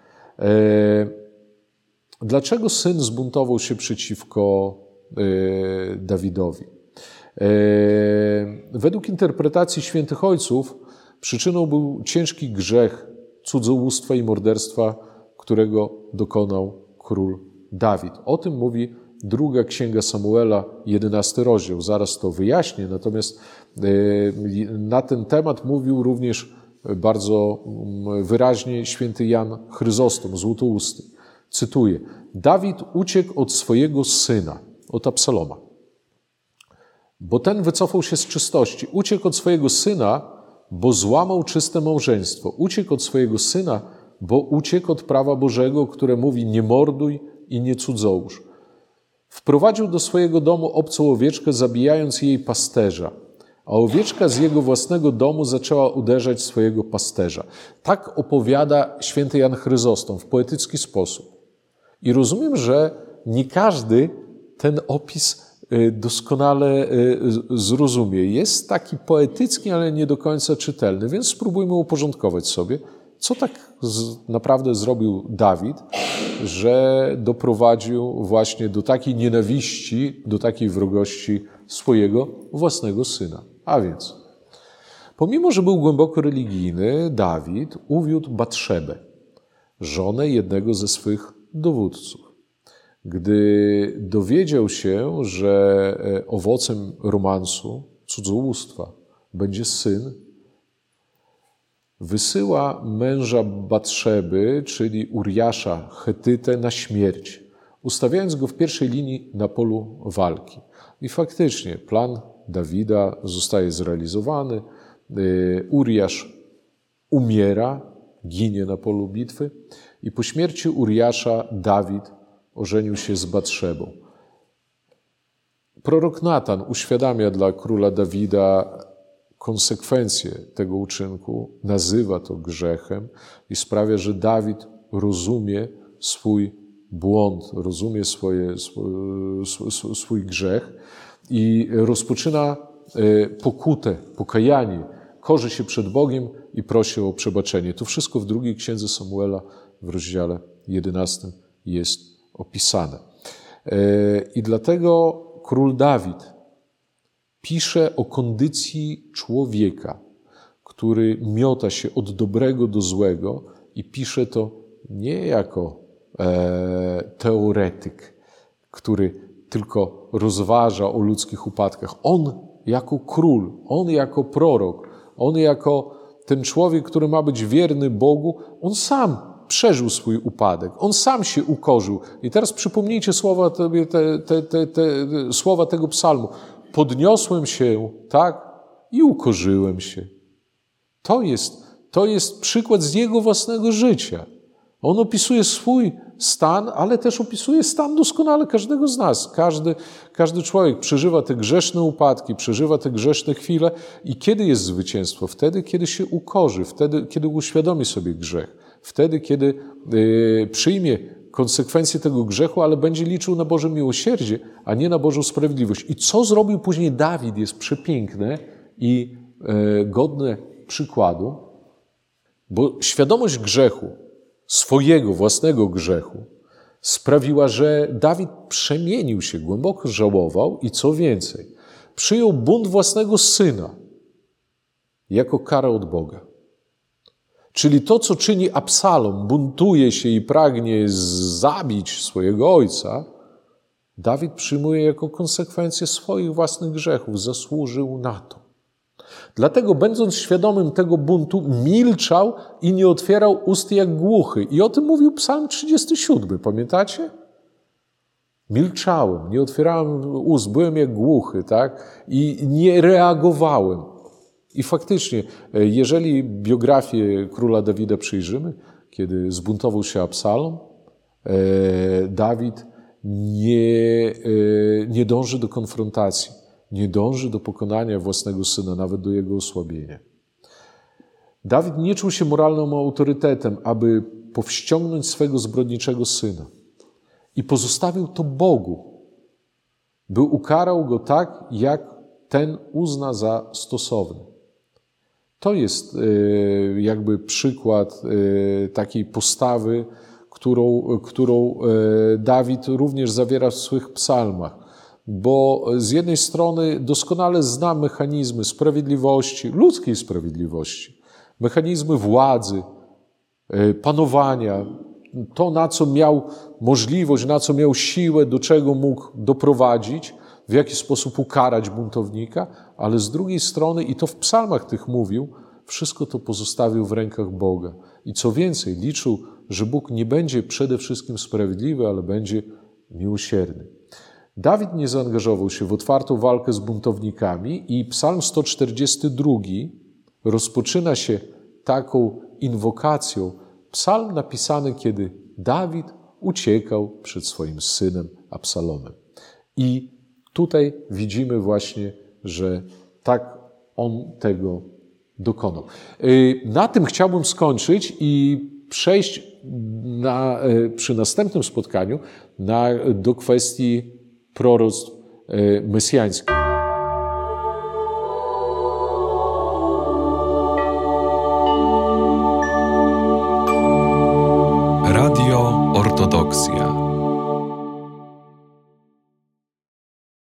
Dlaczego syn zbuntował się przeciwko Dawidowi? E, według interpretacji świętych ojców przyczyną był ciężki grzech cudzołóstwa i morderstwa, którego dokonał król Dawid. O tym mówi druga księga Samuela, jedenasty rozdział. Zaraz to wyjaśnię, natomiast e, na ten temat mówił również bardzo mm, wyraźnie święty Jan Chryzostom, złotousty. Cytuję: Dawid uciekł od swojego syna, od Absaloma bo ten wycofał się z czystości. Uciekł od swojego syna, bo złamał czyste małżeństwo. Uciekł od swojego syna, bo uciekł od prawa Bożego, które mówi nie morduj i nie cudzołóż. Wprowadził do swojego domu obcą owieczkę, zabijając jej pasterza, a owieczka z jego własnego domu zaczęła uderzać swojego pasterza. Tak opowiada święty Jan Chryzostom w poetycki sposób. I rozumiem, że nie każdy ten opis doskonale y, zrozumie. Jest taki poetycki, ale nie do końca czytelny, więc spróbujmy uporządkować sobie, co tak naprawdę zrobił Dawid, że doprowadził właśnie do takiej nienawiści, do takiej wrogości swojego własnego syna. A więc, pomimo, że był głęboko religijny, Dawid uwiódł Batrzebę, żonę jednego ze swych dowódców. Gdy dowiedział się, że e, owocem romansu, cudzołóstwa, będzie syn, wysyła męża Batrzeby, czyli Uriasza Chetytę, na śmierć, ustawiając go w pierwszej linii na polu walki. I faktycznie plan Dawida zostaje zrealizowany. E, Uriasz umiera, ginie na polu bitwy i po śmierci Uriasza Dawid ożenił się z Batrzebą. Prorok Natan uświadamia dla króla Dawida konsekwencje tego uczynku, nazywa to grzechem i sprawia, że Dawid rozumie swój błąd, rozumie swoje, swój, swój grzech i rozpoczyna e, pokutę, pokajanie, korzy się przed Bogiem i prosi o przebaczenie. To wszystko w drugiej księdze Samuela w rozdziale 11 jest opisane. E, I dlatego król Dawid pisze o kondycji człowieka, który miota się od dobrego do złego i pisze to nie jako e, teoretyk, który tylko rozważa o ludzkich upadkach. On jako król, on jako prorok, on jako ten człowiek, który ma być wierny Bogu, on sam przeżył swój upadek. On sam się ukorzył. I teraz przypomnijcie słowa, te, te, te, te, słowa tego psalmu. Podniosłem się, tak, i ukorzyłem się. To jest, to jest przykład z jego własnego życia. On opisuje swój stan, ale też opisuje stan doskonale każdego z nas. Każdy, każdy człowiek przeżywa te grzeszne upadki, przeżywa te grzeszne chwile i kiedy jest zwycięstwo? Wtedy, kiedy się ukorzy, wtedy, kiedy uświadomi sobie grzech, wtedy, kiedy yy, przyjmie konsekwencje tego grzechu, ale będzie liczył na Boże miłosierdzie, a nie na Bożą sprawiedliwość. I co zrobił później Dawid jest przepiękne i yy, godne przykładu, bo świadomość grzechu, swojego własnego grzechu, sprawiła, że Dawid przemienił się, głęboko żałował i co więcej, przyjął bunt własnego syna jako karę od Boga. Czyli to, co czyni Absalom, buntuje się i pragnie zabić swojego ojca, Dawid przyjmuje jako konsekwencję swoich własnych grzechów, zasłużył na to. Dlatego, będąc świadomym tego buntu, milczał i nie otwierał ust jak głuchy. I o tym mówił Psalm 37, pamiętacie? Milczałem, nie otwierałem ust, byłem jak głuchy, tak? I nie reagowałem. I faktycznie, jeżeli biografię króla Dawida przyjrzymy, kiedy zbuntował się Absalom, e, Dawid nie, e, nie dąży do konfrontacji nie dąży do pokonania własnego syna, nawet do jego osłabienia. Dawid nie czuł się moralnym autorytetem, aby powściągnąć swego zbrodniczego syna i pozostawił to Bogu, by ukarał go tak, jak ten uzna za stosowny. To jest e, jakby przykład e, takiej postawy, którą, którą e, Dawid również zawiera w swych psalmach. Bo z jednej strony doskonale zna mechanizmy sprawiedliwości, ludzkiej sprawiedliwości, mechanizmy władzy, panowania, to na co miał możliwość, na co miał siłę, do czego mógł doprowadzić, w jaki sposób ukarać buntownika, ale z drugiej strony, i to w psalmach tych mówił, wszystko to pozostawił w rękach Boga. I co więcej, liczył, że Bóg nie będzie przede wszystkim sprawiedliwy, ale będzie miłosierny. Dawid nie zaangażował się w otwartą walkę z buntownikami i Psalm 142 rozpoczyna się taką inwokacją. Psalm napisany, kiedy Dawid uciekał przed swoim synem Absalomem. I tutaj widzimy właśnie, że tak on tego dokonał. Y, na tym chciałbym skończyć i przejść na, y, przy następnym spotkaniu na, do kwestii proroctw e, mesjańskich.